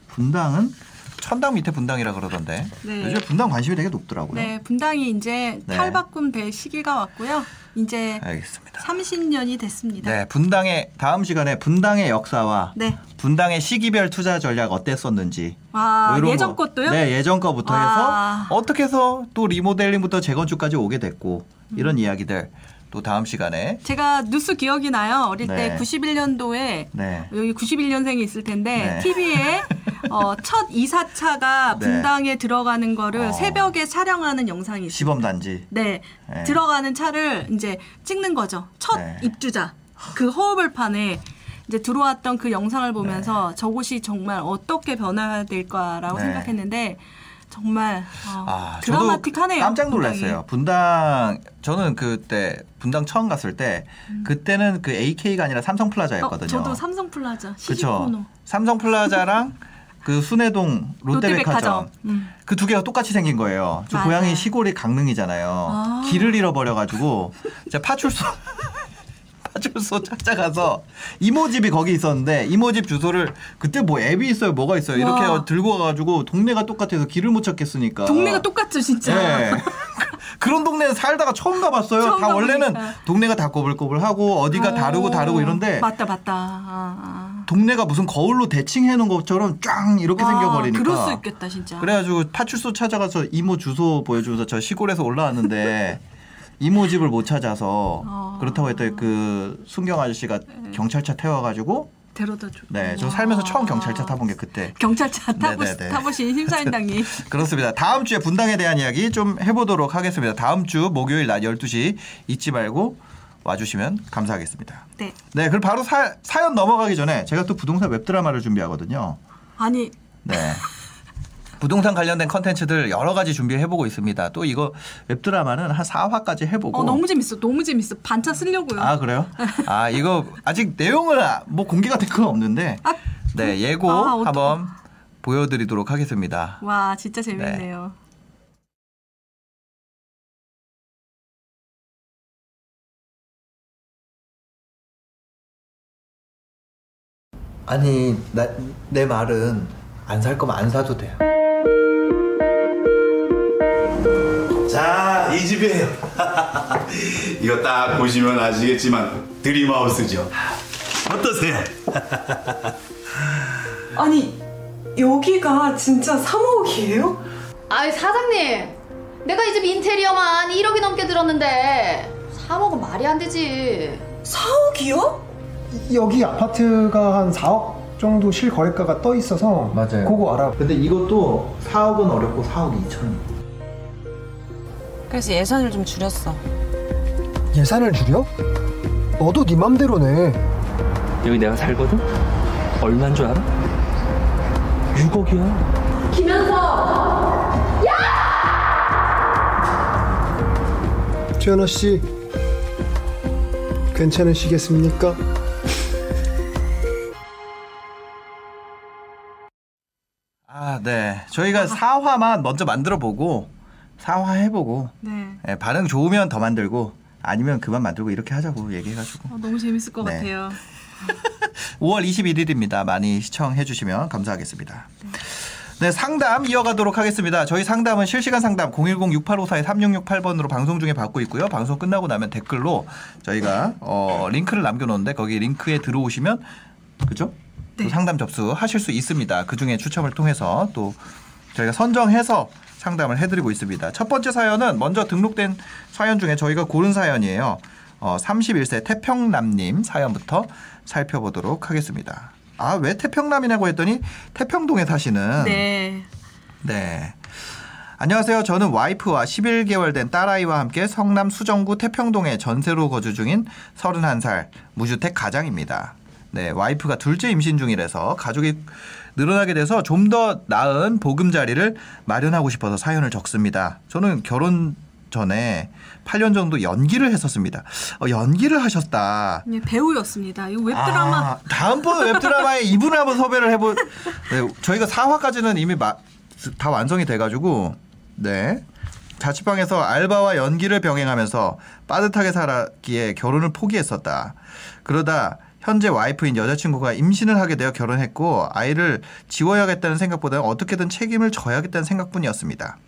분당은 천당 밑에 분당이라 그러던데 네. 요즘 분당 관심이 되게 높더라고요. 네, 분당이 이제 네. 탈바꿈 될 시기가 왔고요. 이제 알겠습니다. 30년이 됐습니다. 네, 분당의 다음 시간에 분당의 역사와 네. 분당의 시기별 투자 전략 어땠었는지 와, 뭐 이런 예전 거. 것도요? 네, 예전 거부터 와. 해서 어떻게 해서 또 리모델링부터 재건축까지 오게 됐고 이런 이야기들 또 다음 시간에 제가 뉴스 기억이 나요. 어릴 네. 때 91년도에 네. 여기 91년생이 있을 텐데 네. TV에 어, 첫 이사차가 네. 분당에 들어가는 거를 어. 새벽에 촬영하는 영상이 있어요. 시범 단지 네. 네. 들어가는 차를 이제 찍는 거죠. 첫 네. 입주자. 그 허허벌판에 이제 들어왔던 그 영상을 네. 보면서 저곳이 정말 어떻게 변화될까라고 네. 생각했는데 정말 어, 아, 드라마틱하네요. 깜짝. 놀랐어요. 분당 저는 그때 분당 처음 갔을 때 그때는 그 AK가 아니라 삼성플라자였거든요. 어, 저도 삼성플라자 그렇죠. 삼성플라자랑 그 순회동 롯데백화점. 음. 그두 개가 똑같이 생긴 거예요. 저 맞아요. 고향이 시골이 강릉이잖아요. 아. 길을 잃어버려 가지고 제가 파출소 파출소 찾아가서 이모 집이 거기 있었는데 이모 집 주소를 그때 뭐 앱이 있어요, 뭐가 있어요. 이렇게 와. 들고 가가지고 동네가 똑같아서 길을 못 찾겠으니까. 동네가 똑같죠 진짜. 네. 그런 동네 살다가 처음 가봤어요. 처음 다 원래는 가보니까. 동네가 다 꼬불꼬불하고 어디가 다르고 어, 다르고 이런데 맞다 맞다. 아, 동네가 무슨 거울로 대칭해 놓은 것처럼 쫙 이렇게 아. 생겨버리니까. 그럴 수 있겠다 진짜. 그래가지고 파출소 찾아가서 이모 주소 보여주면서 저 시골에서 올라왔는데 이모 집을 못 찾아서 어. 그렇다고 했더니 그 순경 아저씨가 경찰차 태워가지고 데려다 줘. 네, 저 와. 살면서 처음 경찰차 타본 게 그때. 경찰차 타보, 네네네. 타보신 심사위원장님. 그렇습니다. 다음 주에 분당에 대한 이야기 좀 해보도록 하겠습니다. 다음 주 목요일 낮 12시 잊지 말고 와주시면 감사하겠습니다. 네. 네, 그럼 바로 사, 사연 넘어가기 전에 제가 또 부동산 웹드라마를 준비하거든요. 아니 네. 부동산 관련된 컨텐츠들 여러 가지 준비해 보고 있습니다. 또 이거 웹드라마는 한 4화까지 해보고. 어, 너무 재밌어. 너무 재밌어. 반차 쓰려고요. 아 그래요? 아 이거 아직 내용을 아- 뭐 공개가 된 건 없는데 아, 네 예고 아, 한번 보여드리도록 하겠습니다. 와, 진짜 재밌네요. 아니 나, 내 말은 안 살 거면 안 사도 돼요. 자, 이 집이에요. 이거 딱 보시면 아시겠지만 드림하우스죠. 어떠세요? 아니 여기가 진짜 3억이에요? 아이 사장님 내가 이 집 인테리어만 1억이 넘게 들었는데 3억은 말이 안 되지 4억이요? 여기 아파트가 한 4억 정도 실거래가가 떠 있어서 맞아요. 그거 알아. 근데 이것도 4억은 어렵고 4억 2천. 그래서 예산을 좀 줄였어. 예산을 줄여? 너도 네 맘대로네. 여기 내가 살거든? 얼마인 줄 알아? 6억이야. 최연아 씨, 괜찮으시겠습니까? 아 네. 저희가 4화만 먼저 만들어 보고 4화 해보고 네. 예, 반응 좋으면 더 만들고 아니면 그만 만들고 이렇게 하자고 얘기해가지고 어, 너무 재밌을 것 네. 같아요. 5월 21일입니다. 많이 시청해 주시면 감사하겠습니다. 네, 상담 이어가도록 하겠습니다. 저희 상담은 실시간 상담 010-6854-3668번으로 방송 중에 받고 있고요. 방송 끝나고 나면 댓글로 저희가 어, 링크를 남겨놓는데 거기 링크에 들어오시면 그죠? 또 상담 접수하실 수 있습니다. 그 중에 추첨을 통해서 또 저희가 선정해서 상담을 해드리고 있습니다. 첫 번째 사연은 먼저 등록된 사연 중에 저희가 고른 사연이에요. 어, 31세 태평남님 사연부터 살펴보도록 하겠습니다. 아, 왜 태평남이라고 했더니 태평동에 사시는 네. 네. 안녕하세요. 저는 와이프와 11개월 된 딸아이와 함께 성남 수정구 태평동에 전세로 거주 중인 31살 무주택 가장입니다. 네, 와이프가 둘째 임신 중이라서 가족이 늘어나게 돼서 좀 더 나은 보금자리를 마련하고 싶어서 사연을 적습니다. 저는 결혼 전에 8년 정도 연기를 했었습니다. 어, 연기를 하셨다. 네, 배우였습니다. 이거 웹드라마 아, 다음번 웹드라마에 이분을 한번 섭외를 해보. 네, 저희가 4화까지는 이미 마, 다 완성이 돼가지고 네 자취방에서 알바와 연기를 병행하면서 빠듯하게 살았기에 결혼을 포기했었다. 그러다 현재 와이프인 여자친구가 임신을 하게 되어 결혼했고 아이를 지워야겠다는 생각보다는 어떻게든 책임을 져야겠다는 생각뿐이었습니다.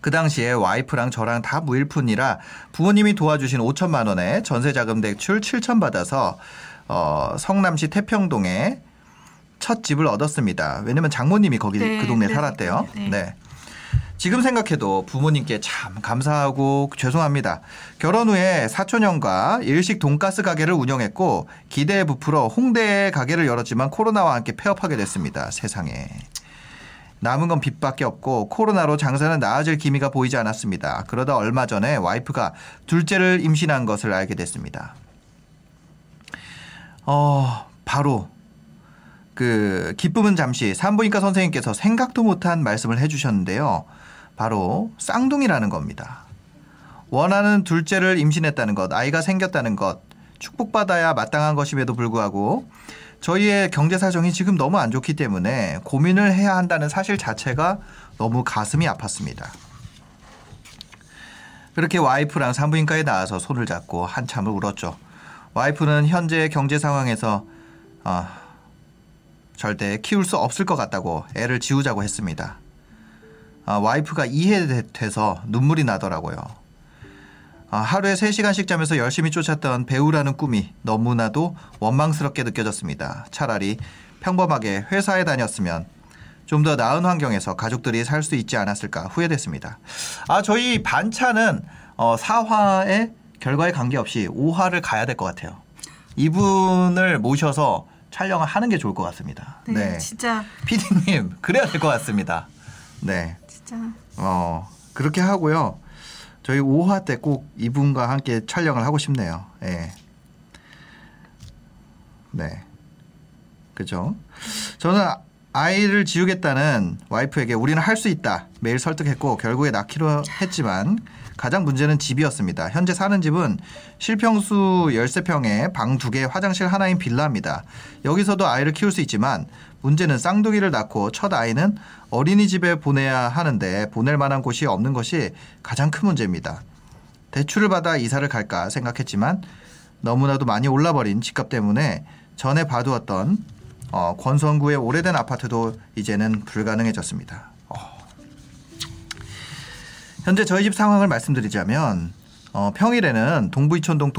그 당시에 와이프랑 저랑 다 무일푼이라 부모님이 도와주신 5천만 원에 전세 자금 대출 7천 받아서 어, 성남시 태평동에 첫 집을 얻었습니다. 왜냐면 장모님이 거기 네, 그 동네 네, 살았대요. 네. 네. 지금 생각해도 부모님께 참 감사하고 죄송합니다. 결혼 후에 사촌형과 일식 돈가스 가게를 운영했고 기대에 부풀어 홍대에 가게를 열었지만 코로나와 함께 폐업하게 됐습니다. 세상에. 남은 건 빚밖에 없고 코로나로 장사는 나아질 기미가 보이지 않았습니다. 그러다 얼마 전에 와이프가 둘째를 임신한 것을 알게 됐습니다. 어, 바로 그 기쁨은 잠시 산부인과 선생님께서 생각도 못한 말씀을 해주셨는데요. 바로 쌍둥이라는 겁니다. 원하는 둘째를 임신했다는 것, 아이가 생겼다는 것, 축복받아야 마땅한 것임에도 불구하고 저희의 경제 사정이 지금 너무 안 좋기 때문에 고민을 해야 한다는 사실 자체가 너무 가슴이 아팠습니다. 그렇게 와이프랑 산부인과에 나와서 손을 잡고 한참을 울었죠. 와이프는 현재 경제 상황에서 아, 절대 키울 수 없을 것 같다고 애를 지우자고 했습니다. 아, 와이프가 이해돼서 눈물이 나더라고요. 아, 하루에 3시간씩 자면서 열심히 쫓았던 배우라는 꿈이 너무나도 원망스럽게 느껴졌습니다. 차라리 평범하게 회사에 다녔으면 좀 더 나은 환경에서 가족들이 살 수 있지 않았을까 후회됐습니다. 아, 저희 반차는 어, 4화의 결과에 관계없이 5화를 가야 될 것 같아요. 이분을 모셔서 촬영을 하는 게 좋을 것 같습니다. 네, 진짜 피디님, 그래야 될 것 같습니다. 네. 진짜 어, 그렇게 하고요. 저희 5화 때 꼭 이분과 함께 촬영을 하고 싶네요. 예. 네. 그죠? 저는 아이를 지우겠다는 와이프에게 우리는 할 수 있다 매일 설득했고 결국에 낳기로 했지만 가장 문제는 집이었습니다. 현재 사는 집은 실평수 13평에 방 2개, 화장실 하나인 빌라입니다. 여기서도 아이를 키울 수 있지만 문제는 쌍둥이를 낳고 첫 아이는 어린이집에 보내야 하는데 보낼 만한 곳이 없는 것이 가장 큰 문제입니다. 대출을 받아 이사를 갈까 생각했지만 너무나도 많이 올라버린 집값 때문에 전에 봐두었던 어, 권선구의 오래된 아파트도 이제는 불가능해졌습니다. 어. 현재 저희 집 상황을 말씀드리자면 어, 평일에는 동부이촌동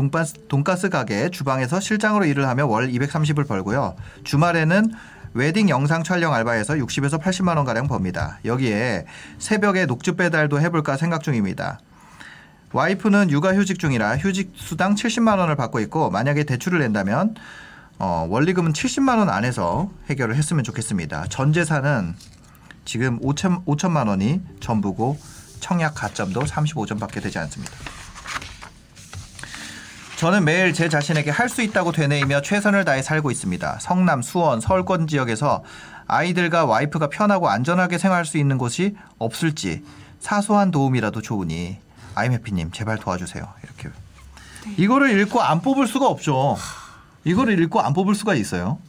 돈가스 가게 주방에서 실장으로 일을 하며 월 230을 벌고요. 주말에는 웨딩 영상 촬영 알바에서 60에서 80만 원 가량 법니다. 여기에 새벽에 녹즙 배달도 해볼까 생각 중입니다. 와이프는 육아휴직 중이라 휴직 수당 70만 원을 받고 있고 만약에 대출을 낸다면 어, 원리금은 70만 원 안에서 해결을 했으면 좋겠습니다. 전 재산은 지금 5천, 5천만 원이 전부고 청약 가점도 35점밖에 되지 않습니다. 저는 매일 제 자신에게 할 수 있다고 되뇌이며 최선을 다해 살고 있습니다. 성남, 수원, 서울권 지역에서 아이들과 와이프가 편하고 안전하게 생활할 수 있는 곳이 없을지 사소한 도움이라도 좋으니 아이메피님 제발 도와주세요. 이렇게 이거를 읽고 안 뽑을 수가 없죠. 이거를 읽고 안 뽑을 수가 있어요.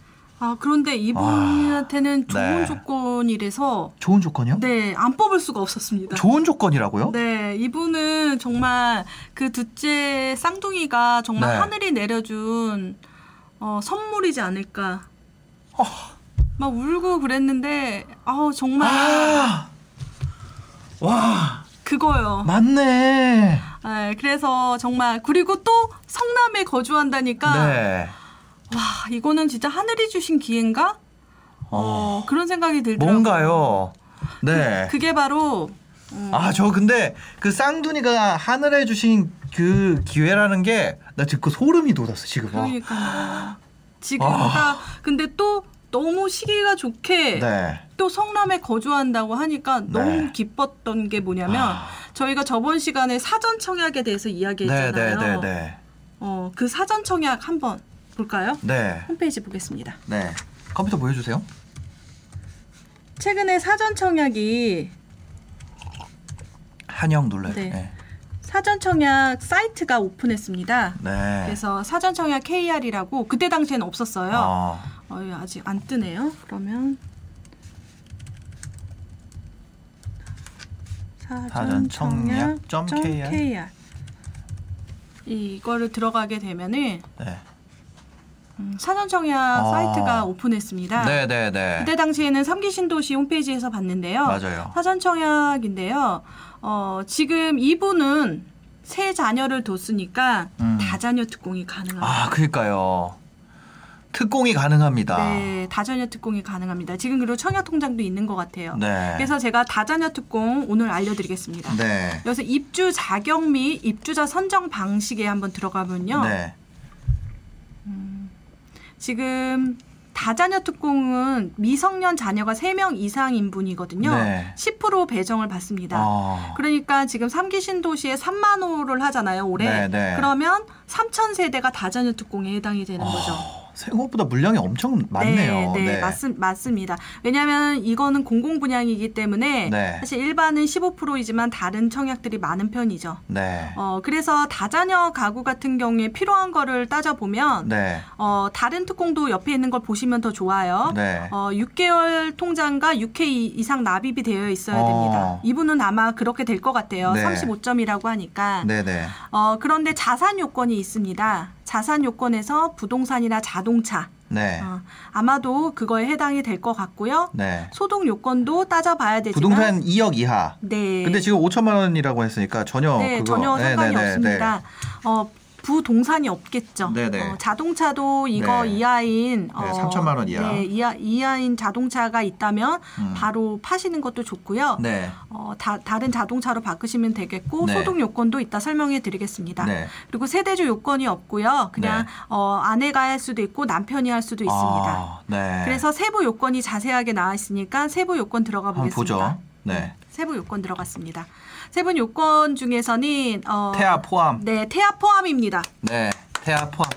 아 그런데 이분한테는 아, 좋은 네. 조건이라서 좋은 조건이요? 네 안 뽑을 수가 없었습니다. 좋은 조건이라고요? 네, 이분은 정말 그 둘째 쌍둥이가 정말 네. 하늘이 내려준 어, 선물이지 않을까. 어. 막 울고 그랬는데, 아우 정말 아, 와 그거요. 맞네. 네, 그래서 정말 그리고 또 성남에 거주한다니까 네. 와 이거는 진짜 하늘이 주신 기회인가? 어, 그런 생각이 들더라고요. 뭔가요? 네. 그 게 바로 아, 저 근데 그 쌍둥이가 하늘에 주신 그 기회라는 게 나 듣고 소름이 돋았어, 지금. 와. 그러니까 지금 아. 딱 근데 또 너무 시기가 좋게 네. 또 성남에 거주한다고 하니까 너무 네. 기뻤던 게 뭐냐면 아. 저희가 저번 시간에 사전 청약에 대해서 네, 이야기했잖아요. 네, 네, 네. 어, 그 사전 청약 한번 볼까요? 네. 홈페이지 보겠습니다. 네. 컴퓨터 보여주세요. 최근에 사전 청약이 한영 눌러요. 네. 네. 사전 청약 사이트가 오픈했습니다. 네. 그래서 사전 청약 KR이라고 그때 당시에는 없었어요. 어, 어, 아직 안 뜨네요. 그러면 사전 청약 점 KR. KR 이거를 들어가게 되면은 네. 음, 사전 청약 아. 사이트가 오픈했습니다. 네, 네, 네. 그때 당시에는 삼기 신도시 홈페이지에서 봤는데요. 맞아요. 사전 청약인데요. 어, 지금 이분은 세 자녀를 뒀으니까 음. 다자녀 특공이 가능합니다. 아, 그러니까요. 특공이 가능합니다. 네, 다자녀 특공이 가능합니다. 지금 그리고 청약 통장도 있는 것 같아요. 네. 그래서 제가 다자녀 특공 오늘 알려드리겠습니다. 네. 여기서 입주 자격 및 입주자 선정 방식에 한번 들어가면요. 네. 지금 다자녀 특공은 미성년 자녀가 3명 이상 인 분이거든요. 네. 10% 배정을 받습니다. 어. 그러니까 지금 삼기 신도시에 3만 호를 하잖아요, 올해. 네, 네. 그러면 3천 세대가 다자녀 특공에 해당이 되는 거죠. 어, 생각보다 물량이 엄청 많네요. 네, 네, 맞습, 맞습 니다. 왜냐하면 이거는 공공 분양이기 때문에 네. 사실 일반은 15%이지만 다른 청약들이 많은 편이죠. 네. 어, 그래서 다자녀 가구 같은 경우에 필요한 거를 따져 보면 네. 어, 다른 특공도 옆에 있는 걸 보시면 더 좋아요. 네. 어, 6개월 통장과 6K 이상 납입이 되어 있어야 어. 됩니다. 이분은 아마 그렇게 될 것 같아요. 네. 35점이라고 하니까. 네, 네. 어, 그런데 자산 요건이 있습니다. 자산 요건에서 부동산이나 자동차. 네. 어, 아마도 그거에 해당이 될 것 같고요. 네. 소득 요건도 따져봐야 되지만 부동산 2억 이하. 네. 근데 지금 5천만 원이라고 했으니까 전혀 네, 그거 전혀 네, 상관이 네, 네, 없습니다. 어, 부동산이 없겠죠. 네네. 어, 자동차도 이거 네. 이하인 어, 네, 3천만 원 이하. 네, 이하 이하인 자동차가 있다면 음. 바로 파시는 것도 좋고요. 네. 어, 다, 다른 자동차로 바꾸시면 되겠고 네. 소득 요건도 이따 설명해 드리겠습니다. 네. 그리고 세대주 요건이 없고요. 그냥 네. 어, 아내가 할 수도 있고 남편이 할 수도 있습니다. 아, 네. 그래서 세부 요건이 자세하게 나와 있으니까 세부 요건 들어가 보겠습니다. 보죠. 네. 세부 요건 들어갔습니다. 세부 요건 중에서는 어, 태아 포함. 네, 태아 포함입니다. 네. 태아 포함.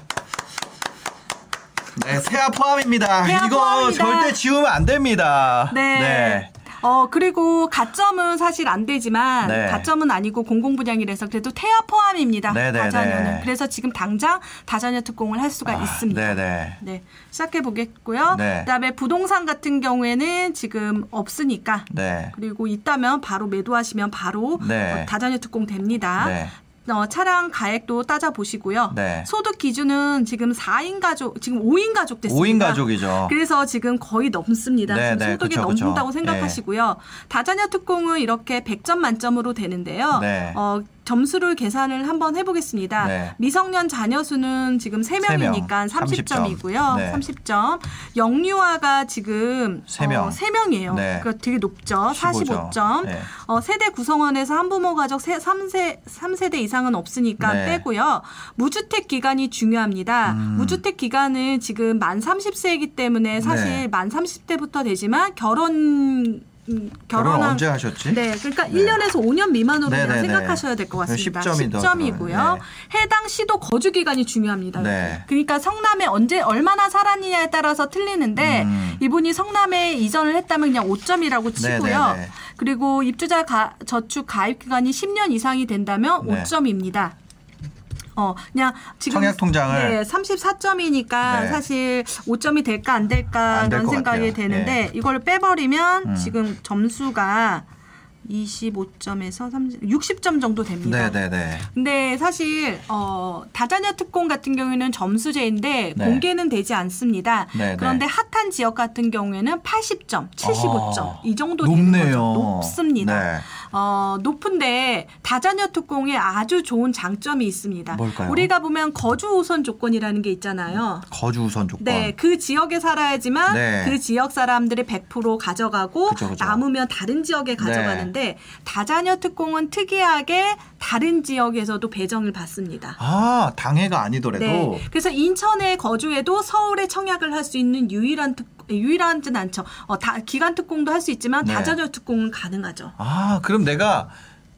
네, 세아 포함입니다. 세아 이거 포함입니다. 절대 지우면 안 됩니다. 네. 어 그리고 가점은 사실 안 되지만 네. 가점은 아니고 공공 분양이라서 그래도 태아 포함입니다. 네, 네, 다자녀는 네. 그래서 지금 당장 다자녀 특공을 할 수가 있습니다. 네, 네. 네, 시작해 보겠고요. 네. 그다음에 부동산 같은 경우에는 지금 없으니까 네. 그리고 있다면 바로 매도하시면 바로 네. 어, 다자녀 특공 됩니다. 네. 어, 차량 가액도 따져 보시고요. 네. 소득 기준은 지금 4인 가족, 지금 5인 가족 됐습니다. 5인 가족이죠. 그래서 지금 거의 넘습니다. 네, 지금 네, 소득이 그쵸, 그쵸. 넘는다고 생각하시고요. 다자녀 특공은 이렇게 100점 만점으로 되는데요. 네. 어, 점수를 계산을 한번 해보겠습니다. 네. 미성년 자녀 수는 지금 3명이니까 세 명, 30점이고요. 네. 30점. 영유아가 지금 세 명. 어, 3명이에요. 네. 그러니까 되게 높죠. 15점. 45점. 네. 어, 세대 구성원에서 한부모 가족 세, 3세, 3세대 이상은 없으니까 네. 빼고요. 무주택 기간이 중요합니다. 음. 무주택 기간은 지금 만 30세이기 때문에 사실 네. 만 30대부터 되지만 결혼 음, 결혼 언제 하셨지? 네, 그러니까 1년에서 5년 미만으로 네, 그냥 네, 네. 생각하셔야 될 것 같습니다. 10점이 더 10점이고요. 들어요. 해당 시도 거주 기간이 중요합니다. 네. 그러니까 성남에 언제 얼마나 살았느냐에 따라서 틀리는데 음. 이분이 성남에 이전을 했다면 그냥 5점이라고 치고요. 네, 네, 네. 그리고 입주자 가- 저축 가입 기간이 10년 이상이 된다면 네. 5점입니다. 어, 그냥 지금 청약 통장을 네, 34점이니까 네. 사실 5점이 될까 안 될까 안 될 이런 것 생각이 같아요. 되는데 네. 이걸 빼버리면 음. 지금 점수가 25점에서 30, 60점 정도 됩니다. 네, 네, 네. 근데 사실 어, 다자녀 특공 같은 경우에는 점수제인데 네. 공개는 되지 않습니다. 네, 그런데 네. 핫한 지역 같은 경우에는 80점, 75점 아, 이 정도 되는 높네요. 거죠. 높습니다. 네. 어, 높은데 다자녀 특공에 아주 좋은 장점이 있습니다. 뭘까요? 우리가 보면 거주 우선 조건이라는 게 있잖아요. 거주 우선 조건. 네, 그 지역에 살아야지만 네. 그 지역 사람들이 100% 가져가고 그죠, 그죠. 남으면 다른 지역에 가져가는데 다자녀 특공은 특이하게 다른 지역에서도 배정을 받습니다. 아, 당해가 아니더라도 네. 그래서 인천에 거주해도 서울에 청약을 할 수 있는 유일한 특 유일한진 않죠. 어, 다 기간 특공도 할 수 있지만 네. 다자녀 특공은 가능하죠. 아, 그럼 내가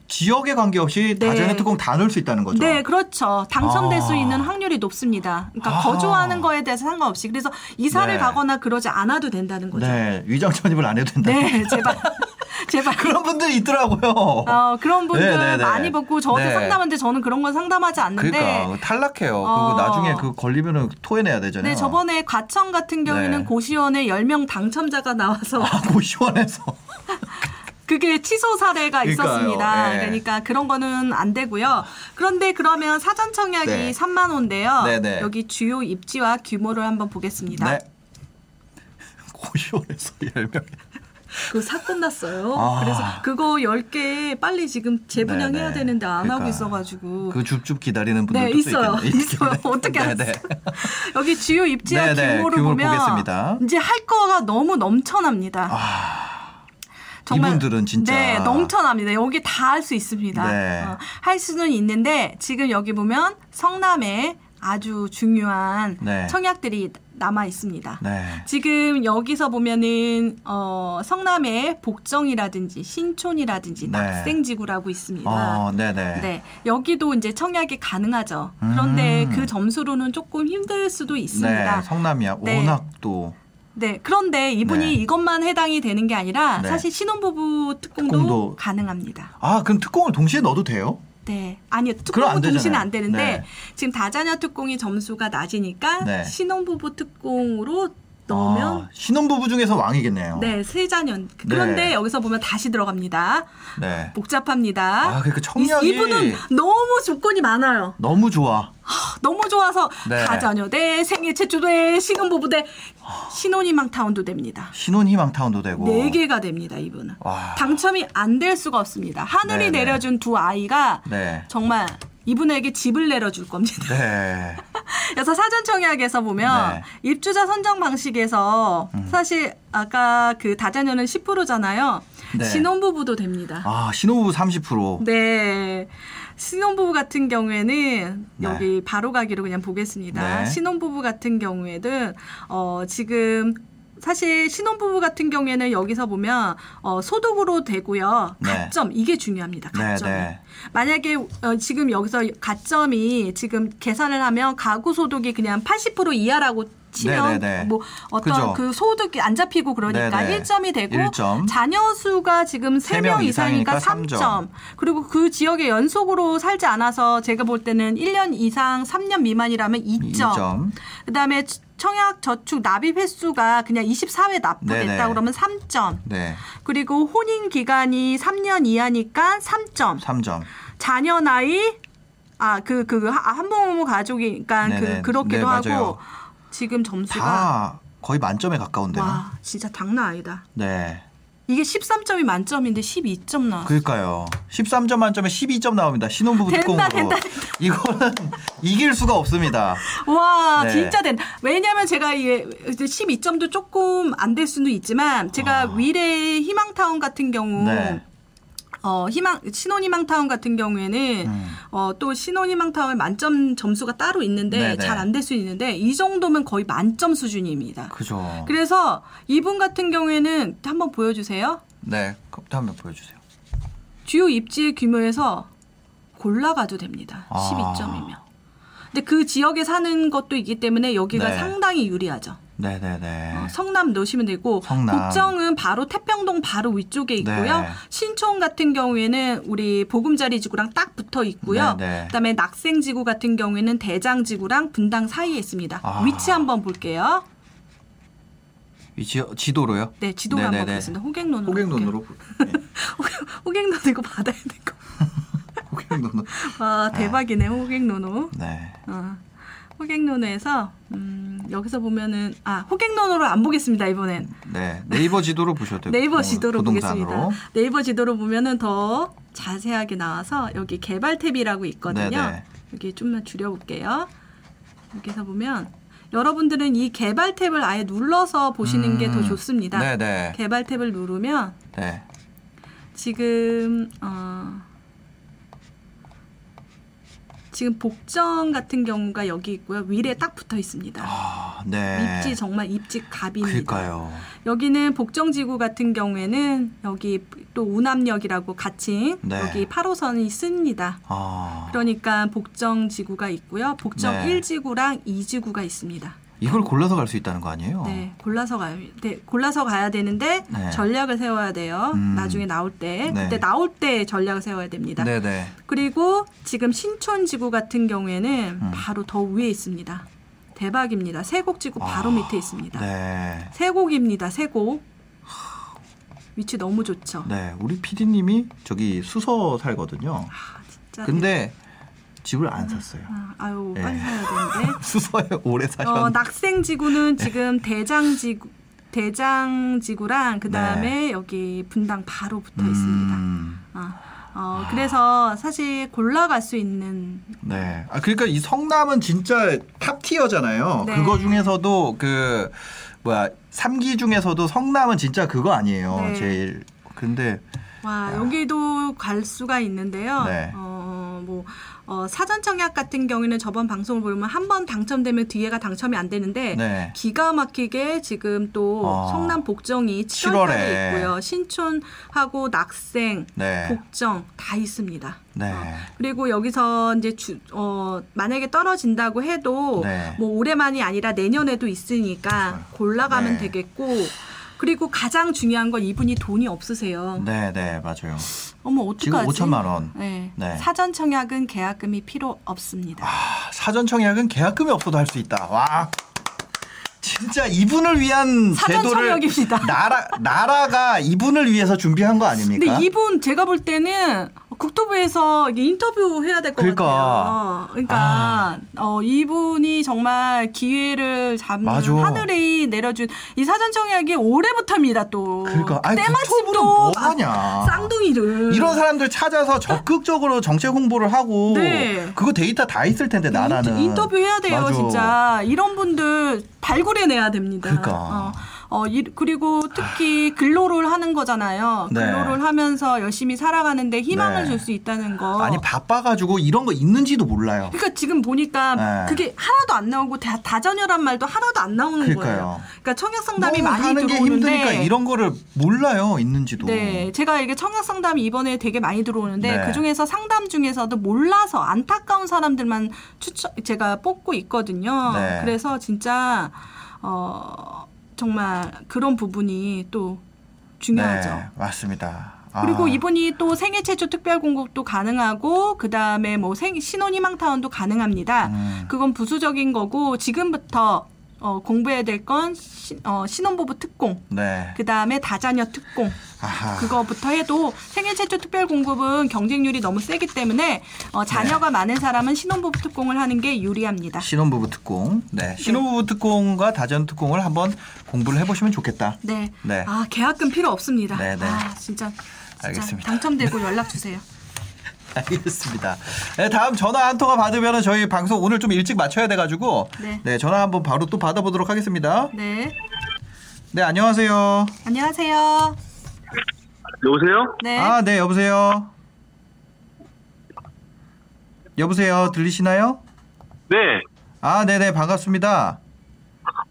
지역에 관계없이 네. 다자녀 특공 다 넣을 수 있다는 거죠. 네, 그렇죠. 당첨될 아. 수 있는 확률이 높습니다. 그러니까 아. 거주하는 거에 대해서 상관없이 그래서 이사를 네. 가거나 그러지 않아도 된다는 거죠. 네, 위장 전입을 안 해도 된다. 네, 제발. 제발. 그런 분들이 있더라고요. 어, 그런 분들 네, 네, 네. 많이 받고 저도 네. 상담하는데 저는 그런 건 상담하지 않는데 그러니까 탈락해요. 어. 그리고 나중에 그 걸리면은 토해내야 되잖아요. 네, 저번에 과천 같은 경우에는 네. 고시원에 10명 당첨자가 나와서 아, 고시원에서 그게 취소 사례가 그러니까요. 있었습니다. 네. 그러니까 그런 거는 안 되고요. 그런데 그러면 사전 청약이 네. 3만 원인데요. 네, 네. 여기 주요 입지와 규모를 한번 보겠습니다. 네. 고시원에서 10명. 그 사건 났어요. 아. 그래서 그거 10개 빨리 지금 재분양해야 네, 네. 되는데 안 하고 그러니까. 있어가지고. 그 줍줍 기다리는 분들도 네, 또 있어요. 있겠네. 있어요. 어떻게 네, 알았어요? 네. 여기 주요 입지와 네, 네. 규모를 보면 보겠습니다. 이제 할 거가 너무 넘쳐납니다. 이분들은 진짜 네 넘쳐납니다. 여기 다 할 수 있습니다. 네. 어, 할 수는 있는데 지금 여기 보면 성남에 아주 중요한 네. 청약들이 남아 있습니다. 네. 지금 여기서 보면은 어, 성남에 복정이라든지 신촌이라든지 네. 낙생지구라고 있습니다. 어, 네, 네. 네, 여기도 이제 청약이 가능하죠. 그런데 음. 그 점수로는 조금 힘들 수도 있습니다. 네, 성남이야. 네. 워낙 또 네, 그런데 이분이 네. 이것만 해당이 되는 게 아니라 네. 사실 신혼부부 특공도, 특공도. 가능합니다. 아, 그럼 특공을 동시에 넣어도 돼요? 네, 아니요 특공은 동시는. 안 되는데 네. 지금 다자녀 특공이 점수가 낮으니까 네. 신혼부부 특공으로 넣으면 아, 신혼부부 중에서 왕이겠네요. 네, 세자녀. 그런데 네. 여기서 보면 다시 들어갑니다. 네. 복잡합니다. 아, 그러니까 청약이 이, 이분은 너무 조건이 많아요. 너무 좋아. 너무 좋아서 네. 다자녀 대 생애 최초 대 신혼부부 대 신혼희망 타운도 됩니다. 신혼희망 타운도 되고. 네 개가 됩니다, 이분은. 와. 당첨이 안 될 수가 없습니다. 하늘이 네, 네. 내려준 두 아이가 네. 정말 이분에게 집을 내려줄 겁니다. 네. 그래서 사전 청약에서 보면 네. 음. 입주자 선정 방식에서 사실 아까 그 다자녀는 10%잖아요. 네. 신혼부부도 됩니다. 아, 신혼부부 30%. 네. 신혼부부 같은 경우에는 네. 여기 바로 가기로 그냥 보겠습니다. 네. 신혼부부 같은 경우에는 어 지금 사실 신혼부부 같은 경우에는 여기서 보면 어, 소득으로 되고요. 네. 가점 이게 중요합니다. 네, 가점이. 네. 만약에 어, 지금 여기서 가점이 지금 계산을 하면 가구 소득이 그냥 80% 이하라고 치면 네, 네, 네. 뭐 어떤 그죠. 그 소득이 안 잡히고 그러니까 네, 네. 1점이 되고 일 점. 자녀 수가 지금 세 3명 명 이상이니까 이상이니까 삼 점. 3점. 그리고 그 지역에 연속으로 살지 않아서 제가 볼 때는 1년 이상 3년 미만이라면 2점. 이 점. 그다음에 청약 저축 납입 횟수가 그냥 24회 납부됐다. 그러면 3점. 네. 그리고 혼인 기간이 3년 이하니까 3점. 3점. 자녀 나이 아 그 그 한부모 가족이니까 네네. 그 그렇기도 네, 하고. 지금 점수가 다 거의 만점에 가까운데요. 와 진짜 장난 아니다. 네. 이게 13점이 만점인데 12점 나왔어. 그러니까요. 13점 만점에 12점 나옵니다. 신혼부부 된다, 특공으로. 된다, 이거는 이길 수가 없습니다. 와 네. 진짜 된. 왜냐하면 제가 이게 12점도 조금 안 될 수도 있지만 제가 위례 희망타운 같은 경우. 아. 네. 어 희망 신혼희망 타운 같은 경우에는 음. 어 또 신혼희망 타운 만점 점수가 따로 있는데. 잘 안 될 수 있는데 이 정도면 거의 만점 수준입니다. 그죠. 그래서 이분 같은 경우에는 한번 보여주세요. 네. 그럼 한번 보여주세요. 주요 입지 규모에서 골라가도 됩니다. 아. 12점이면. 근데 그 지역에 사는 것도 있기 때문에 여기가 네. 상당히 유리하죠. 네네네. 어, 성남 넣으시면 되고 성남. 복정은 바로 태평동 바로 위쪽에 있고요. 네. 신촌 같은 경우에는 우리 보금자리 지구랑 딱 붙어 있고요. 네, 네. 그다음에 낙생 지구 같은 경우에는 대장 지구랑 분당 사이에 있습니다. 아. 위치 한번 볼게요. 이 지, 지도로요? 네, 한번 네네네. 보겠습니다. 호갱론으로. 호갱론으로. 네. 호갱론 이거 받아야 될 거. 호갱론으로. 와 대박이네 호갱노노. 네. 어, 호갱노노에서 음, 여기서 보면은 아 호갱노노로 안 보겠습니다 이번엔 네. 네이버 지도로 보셔도 되고. 네이버 지도로 부동산으로. 보겠습니다. 네이버 지도로 보면은 더 자세하게 나와서 여기 개발 탭이라고 있거든요. 네네. 여기 좀만 줄여볼게요. 여기서 보면 여러분들은 이 개발 탭을 아예 눌러서 보시는 게더 음. 좋습니다. 네네. 개발 탭을 누르면 네. 지금 어 지금 복정 같은 경우가 여기 있고요. 위에 딱 붙어 있습니다. 아, 네. 입지 정말 입지 갑입니다. 그러니까요. 여기는 복정지구 같은 경우에는 여기 또 우남역이라고 같이 네. 여기 8호선이 씁니다. 아. 그러니까 복정지구가 있고요. 복정 네. 1지구랑 2지구가 있습니다. 이걸 골라서 갈 수 있다는 거 아니에요? 네, 골라서 가야 네, 골라서 가야 되는데 네. 전략을 세워야 돼요. 음. 나중에 나올 때 네. 그때 나올 때 전략을 세워야 됩니다. 네네. 그리고 지금 신촌지구 같은 경우에는 음. 바로 더 위에 있습니다. 대박입니다. 세곡지구 바로 아, 밑에 있습니다. 네. 세곡입니다. 세곡. 위치 너무 좋죠. 네. 우리 PD님이 저기 수서 살거든요. 아, 진짜. 근데 집을 안 샀어요. 아, 아유 네. 빨리 사야 되는데. 수서에 오래 어, 사셨는데. 낙생지구는 지금 대장지구 대장지구랑 그 다음에 여기 분당 바로 붙어 있습니다. 네. 음, 어, 어, 그래서 사실 골라갈 수 있는 네. 아 그러니까 이 성남은 진짜 top tier잖아요. 네. 그거 중에서도 그 뭐야 삼기 중에서도 성남은 진짜 그거 아니에요. 네. 제일. 근데 와 여기도 갈 수가 있는데요. 네. 어, 뭐 어, 사전 청약 같은 경우에는 저번 방송을 보면 한 번 당첨되면 뒤에가 당첨이 안 되는데 네. 기가 막히게 지금 또 어. 성남 복정이 7월달에 7월에. 있고요. 신촌하고 낙생, 네. 복정 다 있습니다. 네. 어, 그리고 여기서 이제 주, 어, 만약에 떨어진다고 해도 네. 뭐 올해만이 아니라 내년에도 있으니까 골라가면 네. 되겠고 그리고 가장 중요한 건 이분이 돈이 없으세요. 네, 네, 맞아요. 어머 지금 어떡하지? 5천만 원. 네. 네. 사전 청약은 계약금이 필요 없습니다. 아, 사전 청약은 계약금이 없어도 할 수 있다. 와. 진짜 이분을 위한 제도를 청약입니다. 나라 나라가 이분을 위해서 준비한 거 아닙니까? 근데 이분 제가 볼 때는 국토부에서 이게 인터뷰 해야 될 것 그러니까. 같아요. 그러니까 어, 이분이 정말 기회를 잡는 맞아. 하늘이 내려준 이 사전 청약이 올해부터입니다 또. 그러니까 아니 때마침 또 뭐 하냐? 쌍둥이를 이런 사람들 찾아서 적극적으로 정책 홍보를 하고 네. 그거 데이터 다 있을 텐데 나라는 인터뷰 해야 돼요 맞아. 진짜 이런 분들 발굴해내야 됩니다. 그러니까. 어, 어, 이, 그리고 특히 근로를 하는 거잖아요. 네. 근로를 하면서 열심히 살아가는데 희망을 네. 줄수 있다는 거. 아니 바빠가지고 이런 거 있는지도 몰라요. 그러니까 지금 보니까 네. 그게 하나도 안 나오고 다, 다자녀란 말도 하나도 안 나오는 그러니까요. 거예요. 그러니까 청약 상담이 너무 많이 들어오는데 힘드니까 이런 거를 몰라요 있는지도. 네, 제가 이게 청약 상담이 이번에 되게 많이 들어오는데 네. 그 중에서 상담 중에서도 몰라서 안타까운 사람들만 추천 제가 뽑고 있거든요. 네. 그래서 진짜 어 정말 그런 부분이 또 중요하죠. 네, 맞습니다. 그리고 아. 이분이 또 생애 최초 특별 공급도 가능하고 그 다음에 뭐 생, 신혼희망 타운도 가능합니다. 음. 그건 부수적인 거고 지금부터 어, 공부해야 될 건 어, 신혼부부 특공, 네. 그 다음에 다자녀 특공. 아하. 그거부터 해도 생애 최초 특별 공급은 경쟁률이 너무 세기 때문에 어, 자녀가 네. 많은 사람은 신혼부부 특공을 하는 게 유리합니다. 신혼부부 특공. 네. 신혼부부 특공과 다전 특공을 한번 공부를 해보시면 좋겠다. 네. 네. 아 계약금 필요 없습니다. 네, 네. 아 진짜, 진짜 알겠습니다. 당첨되고 연락 주세요. 알겠습니다. 네, 다음 전화 한 통화 받으면 저희 방송 오늘 좀 일찍 마쳐야 돼가지고 네. 전화 한번 바로 또 받아보도록 하겠습니다. 네. 네 안녕하세요. 안녕하세요. 여보세요? 네. 아 네 여보세요. 여보세요 들리시나요? 네. 아 네네 반갑습니다.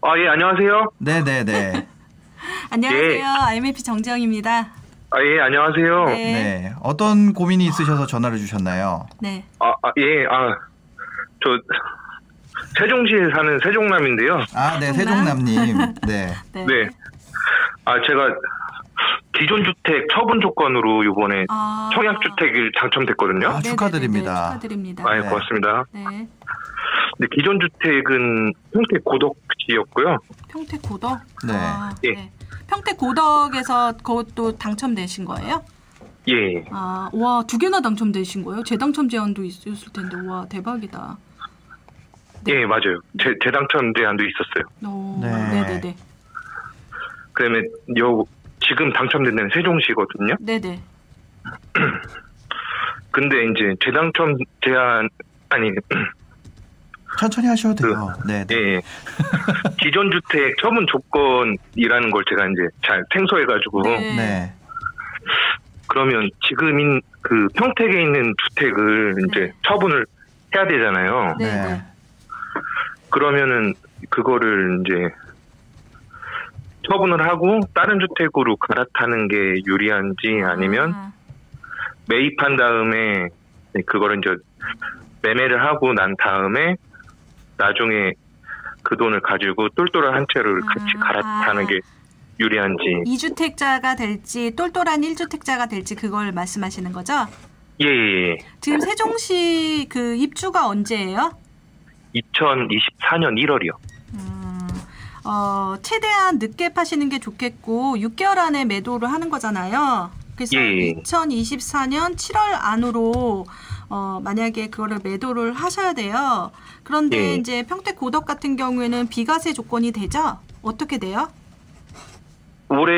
아, 예, 안녕하세요. 네네네. 안녕하세요. 예. IMF 정재영입니다. 아, 예, 안녕하세요. 네. 네 어떤 고민이 있으셔서 전화를 주셨나요? 네. 아, 아, 예, 아, 저, 세종시에 사는 세종남인데요. 아 네 세종남. 세종남님. 네. 네. 네. 아, 제가 기존 주택 처분 조건으로 이번에 아. 청약 주택을 당첨됐거든요. 아, 축하드립니다. 축하드립니다. 아, 예, 네. 고맙습니다. 네. 근데 기존 주택은 평택 고덕지였고요. 평택 고덕. 네. 아, 예. 네. 평택 고덕에서 그것도 당첨되신 거예요? 예. 아, 와, 두 개나 당첨되신 거예요? 재당첨 제한도 있었을 텐데. 와, 대박이다. 예, 맞아요. 재, 재당첨 제한도 있었어요. 오, 네. 네, 네, 네. 그다음에 요, 지금 당첨된 데는 세종시거든요. 네, 네. 근데 이제 재당첨 제한, 아니, 천천히 하셔도 돼요. 네. 네. 예. 기존 주택 처분 조건이라는 걸 제가 이제 잘 생소해가지고 네. 네. 그러면 지금인 그 평택에 있는 주택을 이제 네. 처분을 해야 되잖아요. 네, 네. 네. 그러면은 그거를 이제 처분을 하고 다른 주택으로 갈아타는 게 유리한지 아니면 아, 매입한 다음에 네, 그거를 이제 매매를 하고 난 다음에 나중에 그 돈을 가지고 똘똘한 한 채를 같이 아, 갈아타는 아. 게 유리한지 2주택자가 될지 똘똘한 1주택자가 될지 그걸 말씀하시는 거죠? 예, 예, 예. 지금 세종시 그 입주가 언제예요? 2024년 1월이요. 음, 어, 최대한 늦게 파시는 게 좋겠고 6개월 안에 매도를 하는 거잖아요. 그래서 예, 예. 2024년 7월 안으로 어, 만약에 그거를 매도를 하셔야 돼요. 그런데 예. 이제 평택 고덕 같은 경우에는 비과세 조건이 되죠? 어떻게 돼요? 올해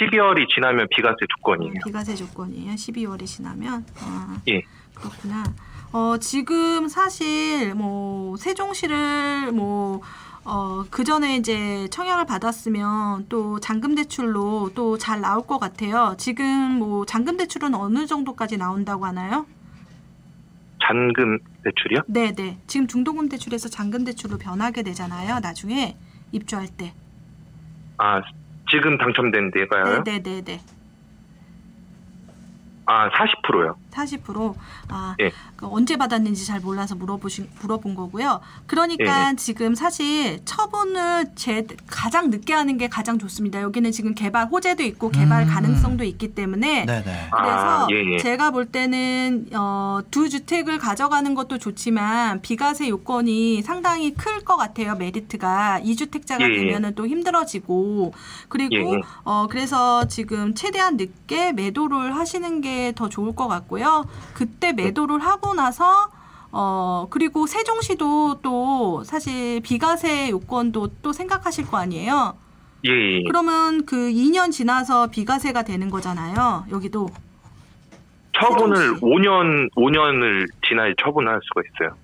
12월이 지나면 비과세 조건이에요. 비과세 조건이에요. 12월이 지나면. 아, 예. 그렇구나. 어, 지금 사실 뭐 세종시를 뭐 어, 그 전에 이제 청약을 받았으면 또 잔금 대출로 또 잘 나올 것 같아요. 지금 뭐 잔금 대출은 어느 정도까지 나온다고 하나요? 잔금 대출이요? 네, 네. 지금 중도금 대출에서 잔금 대출로 변하게 되잖아요. 나중에 입주할 때. 아, 지금 당첨된 데가요? 네, 네, 네, 네. 아, 40%요. 40%. 아, 예. 그 언제 받았는지 잘 몰라서 물어보신 물어본 거고요. 그러니까 예. 지금 사실 처분을 제 가장 늦게 하는 게 가장 좋습니다. 여기는 지금 개발 호재도 있고 개발 음. 가능성도 있기 때문에 네네. 아, 그래서 예, 예. 제가 볼 때는 어, 두 주택을 가져가는 것도 좋지만 비과세 요건이 상당히 클 것 같아요. 메리트가 2주택자가 예, 예. 되면은 또 힘들어지고 그리고 예, 예. 어, 그래서 지금 최대한 늦게 매도를 하시는 게 더 좋을 것 같고요. 그때 매도를 하고 나서 어, 그리고 세종시도 또 사실 비과세 요건도 또 생각하실 거 아니에요. 예, 예. 그러면 그 2년 지나서 비과세가 되는 거잖아요. 여기도. 처분을 세종시. 5년, 5년을 지나야 처분할 수가 있어요.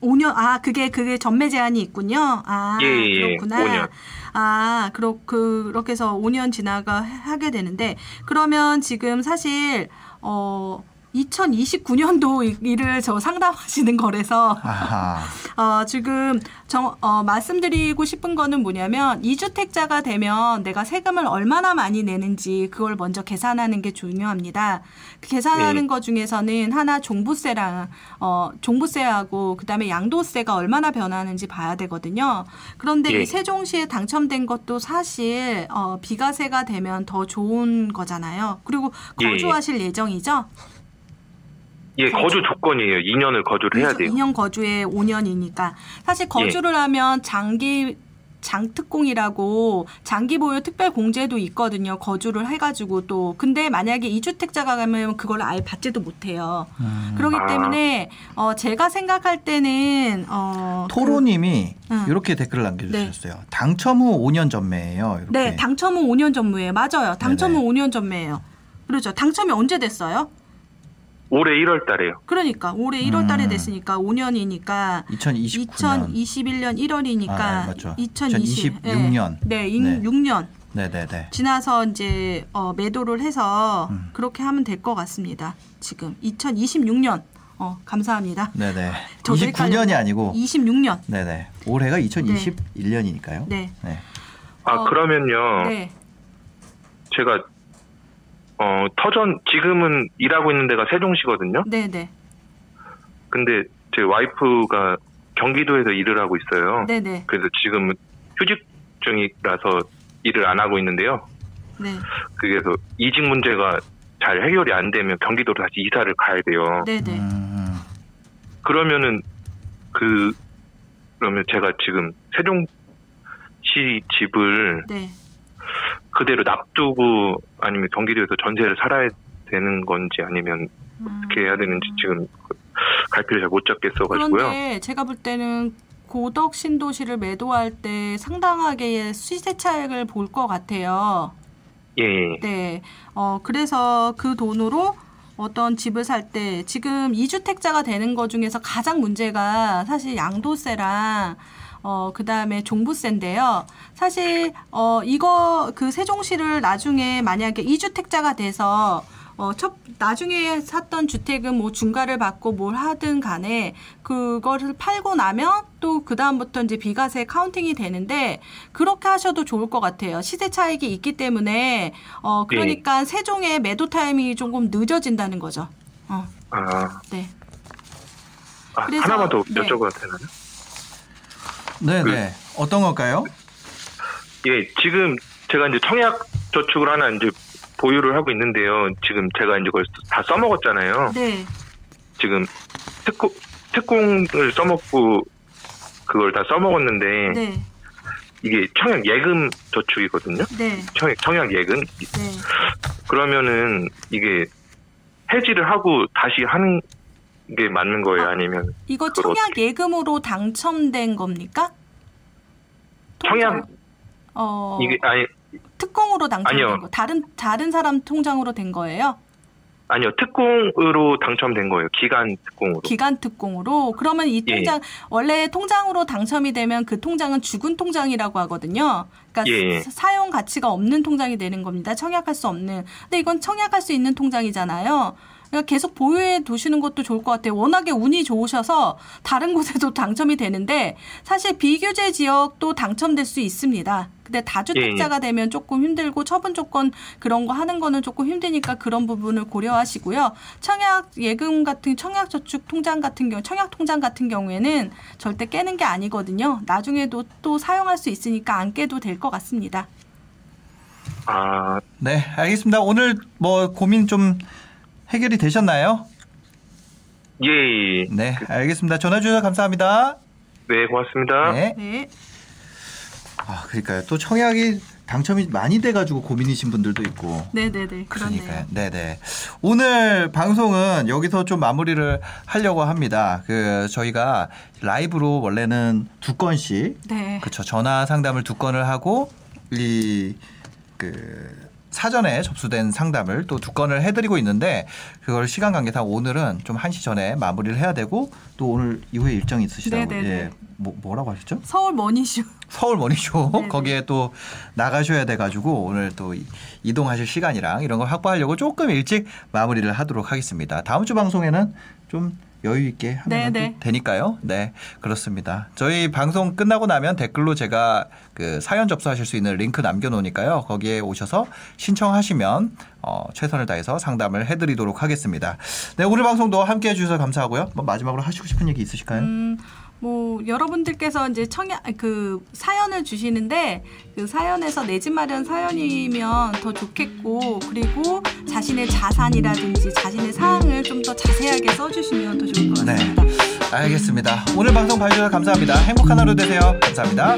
5년 아 그게 그게 전매 제한이 있군요. 아 예, 예, 그렇구나. 5년. 아 그렇 그렇게 해서 5년 지나가 하게 되는데 그러면 지금 사실 어 2029년도 일을 저 상담하시는 거래서. 어, 지금 정, 어, 말씀드리고 싶은 거는 뭐냐면 이주택자가 되면 내가 세금을 얼마나 많이 내는지 그걸 먼저 계산하는 게 중요합니다. 그 계산하는 네. 것 중에서는 하나 종부세랑 어, 종부세하고 그다음에 양도세가 얼마나 변하는지 봐야 되거든요. 그런데 예. 이 세종시에 당첨된 것도 사실 어, 비과세가 되면 더 좋은 거잖아요. 그리고 예, 예. 거주하실 예정이죠? 예, 거주 조건이에요. 2년을 거주를 해야 돼요. 예. 2년 거주에 5년이니까 사실 거주를 하면 장기 장특공이라고 장기 보유 특별 공제도 있거든요. 거주를 해가지고 또 근데 만약에 이주택자가 가면 그걸 아예 받지도 못해요. 그렇기 아. 때문에 어 제가 생각할 때는 어 토로님이 응. 이렇게 댓글을 남겨주셨어요. 당첨 후 5년 전매예요. 이렇게. 그, 네 당첨 후 5년 전무예요. 맞아요. 당첨 네네. 후 5년 전매예요. 그렇죠. 당첨이 언제 됐어요? 올해 1월 달에요. 그러니까 올해 1월 달에 음. 됐으니까 5년이니까 2029년. 2021년 1월이니까 아, 맞죠. 2020 2026 년. 네, 네, 네. 6년 네네네. 지나서 이제 어, 매도를 해서 음. 그렇게 하면 될 것 같습니다. 지금 2026년 어, 감사합니다. 네네. 저도 29년이 헷갈렸네. 아니고. 26년. 네네. 올해가 2021년이니까요. 네. 아, 어, 그러면요. 네. 제가 어, 터전 지금은 일하고 있는 데가 세종시거든요. 네, 네. 근데 제 와이프가 경기도에서 일을 하고 있어요. 네, 네. 그래서 지금은 휴직 중이라서 일을 안 하고 있는데요. 네. 그래서 이직 문제가 잘 해결이 안 되면 경기도로 다시 이사를 가야 돼요. 네, 네. 음, 그러면은 그 그러면 제가 지금 세종시 집을 네. 그대로 놔두고 아니면 경기도에서 전세를 살아야 되는 건지 아니면 음. 어떻게 해야 되는지 지금 그 갈피를 잘 못 잡겠어가지고요. 그런데 제가 볼 때는 고덕 신도시를 매도할 때 상당하게 시세 차익을 볼 것 같아요. 예, 예. 네. 어, 그래서 그 돈으로 어떤 집을 살 때 지금 이주택자가 되는 것 중에서 가장 문제가 사실 양도세랑 어, 그 다음에 종부세인데요. 사실, 어, 이거, 그 세종시를 나중에 만약에 이주택자가 돼서 어, 첫, 나중에 샀던 주택은 뭐 중가를 받고 뭘 하든 간에 그거를 팔고 나면 또 그다음부터 이제 비과세 카운팅이 되는데 그렇게 하셔도 좋을 것 같아요. 시세 차익이 있기 때문에 어, 그러니까 세종의 매도 타이밍이 조금 늦어진다는 거죠. 어, 아, 네. 아, 그래서- 하나만 더 네. 여쭤봐도 되나요? 네네. 어떤 걸까요? 예, 지금 제가 이제 청약 저축을 하나 이제 보유를 하고 있는데요. 지금 제가 이제 그걸 다 써먹었잖아요. 네. 지금 특공, 특공을 써먹고 그걸 다 써먹었는데 네. 이게 청약 예금 저축이거든요. 네. 청약, 청약 예금. 네. 그러면은 이게 해지를 하고 다시 하는 게 맞는 거예요? 아, 아니면 이거 청약 예금으로 당첨된 겁니까? 청약? 어, 이게 아니 특공으로 당첨된 아니요. 거. 다른 다른 사람 통장으로 된 거예요? 아니요 특공으로 당첨된 거예요. 기간 특공으로. 기간 특공으로 그러면 이 예. 통장 원래 통장으로 당첨이 되면 그 통장은 죽은 통장이라고 하거든요. 그러니까 예. 사- 사용 가치가 없는 통장이 되는 겁니다. 청약할 수 없는. 근데 이건 청약할 수 있는 통장이잖아요. 그러니까 계속 보유해 두시는 것도 좋을 것 같아요. 워낙에 운이 좋으셔서 다른 곳에도 당첨이 되는데 사실 비규제 지역도 당첨될 수 있습니다. 근데 다주택자가 되면 조금 힘들고 처분 조건 그런 거 하는 거는 조금 힘드니까 그런 부분을 고려하시고요. 청약 예금 같은 청약 저축 통장 같은 경우 청약 통장 같은 경우에는 절대 깨는 게 아니거든요. 나중에도 또 사용할 수 있으니까 안 깨도 될 것 같습니다. 아 네, 알겠습니다. 오늘 뭐 고민 좀 해결이 되셨나요? 예, 예. 네, 알겠습니다. 전화 주셔서 감사합니다. 네 고맙습니다. 네. 네. 아, 그러니까요. 또 청약이 당첨이 많이 돼가지고 고민이신 분들도 있고. 네네네. 그렇네요. 그러니까요. 네네. 오늘 방송은 여기서 좀 마무리를 하려고 합니다. 그 저희가 라이브로 원래는 두 건씩 네. 그렇죠. 전화 상담을 두 건을 하고 이 그 사전에 접수된 상담을 또 두 건을 해드리고 있는데 그걸 시간 관계상 오늘은 좀 1시 전에 마무리를 해야 되고 또 오늘 이후에 일정이 있으시다고 네네네. 예. 뭐, 뭐라고 하셨죠? 서울 머니쇼. 서울 머니쇼 네네. 거기에 또 나가셔야 돼가지고 오늘 또 이- 이동하실 시간이랑 이런 걸 확보하려고 조금 일찍 마무리를 하도록 하겠습니다. 다음 주 방송에는 좀 여유 있게 하면 네네. 또 되니까요. 네 그렇습니다. 저희 방송 끝나고 나면 댓글로 제가 그 사연 접수하실 수 있는 링크 남겨놓으니까요. 거기에 오셔서 신청하시면 어, 최선을 다해서 상담을 해드리도록 하겠습니다. 네 오늘 방송도 함께해 주셔서 감사하고요. 뭐 마지막으로 하시고 싶은 얘기 있으실까요? 음, 뭐 여러분들께서 이제 청약 그 사연을 주시는데 그 사연에서 내 집 마련 사연이면 더 좋겠고 그리고 자신의 자산이라든지 자신의 사항을 좀 더 자세하게 써주시면 더 좋을 것 네. 같습니다. 네, 알겠습니다. 오늘 방송 봐주셔서 감사합니다. 행복한 하루 되세요. 감사합니다.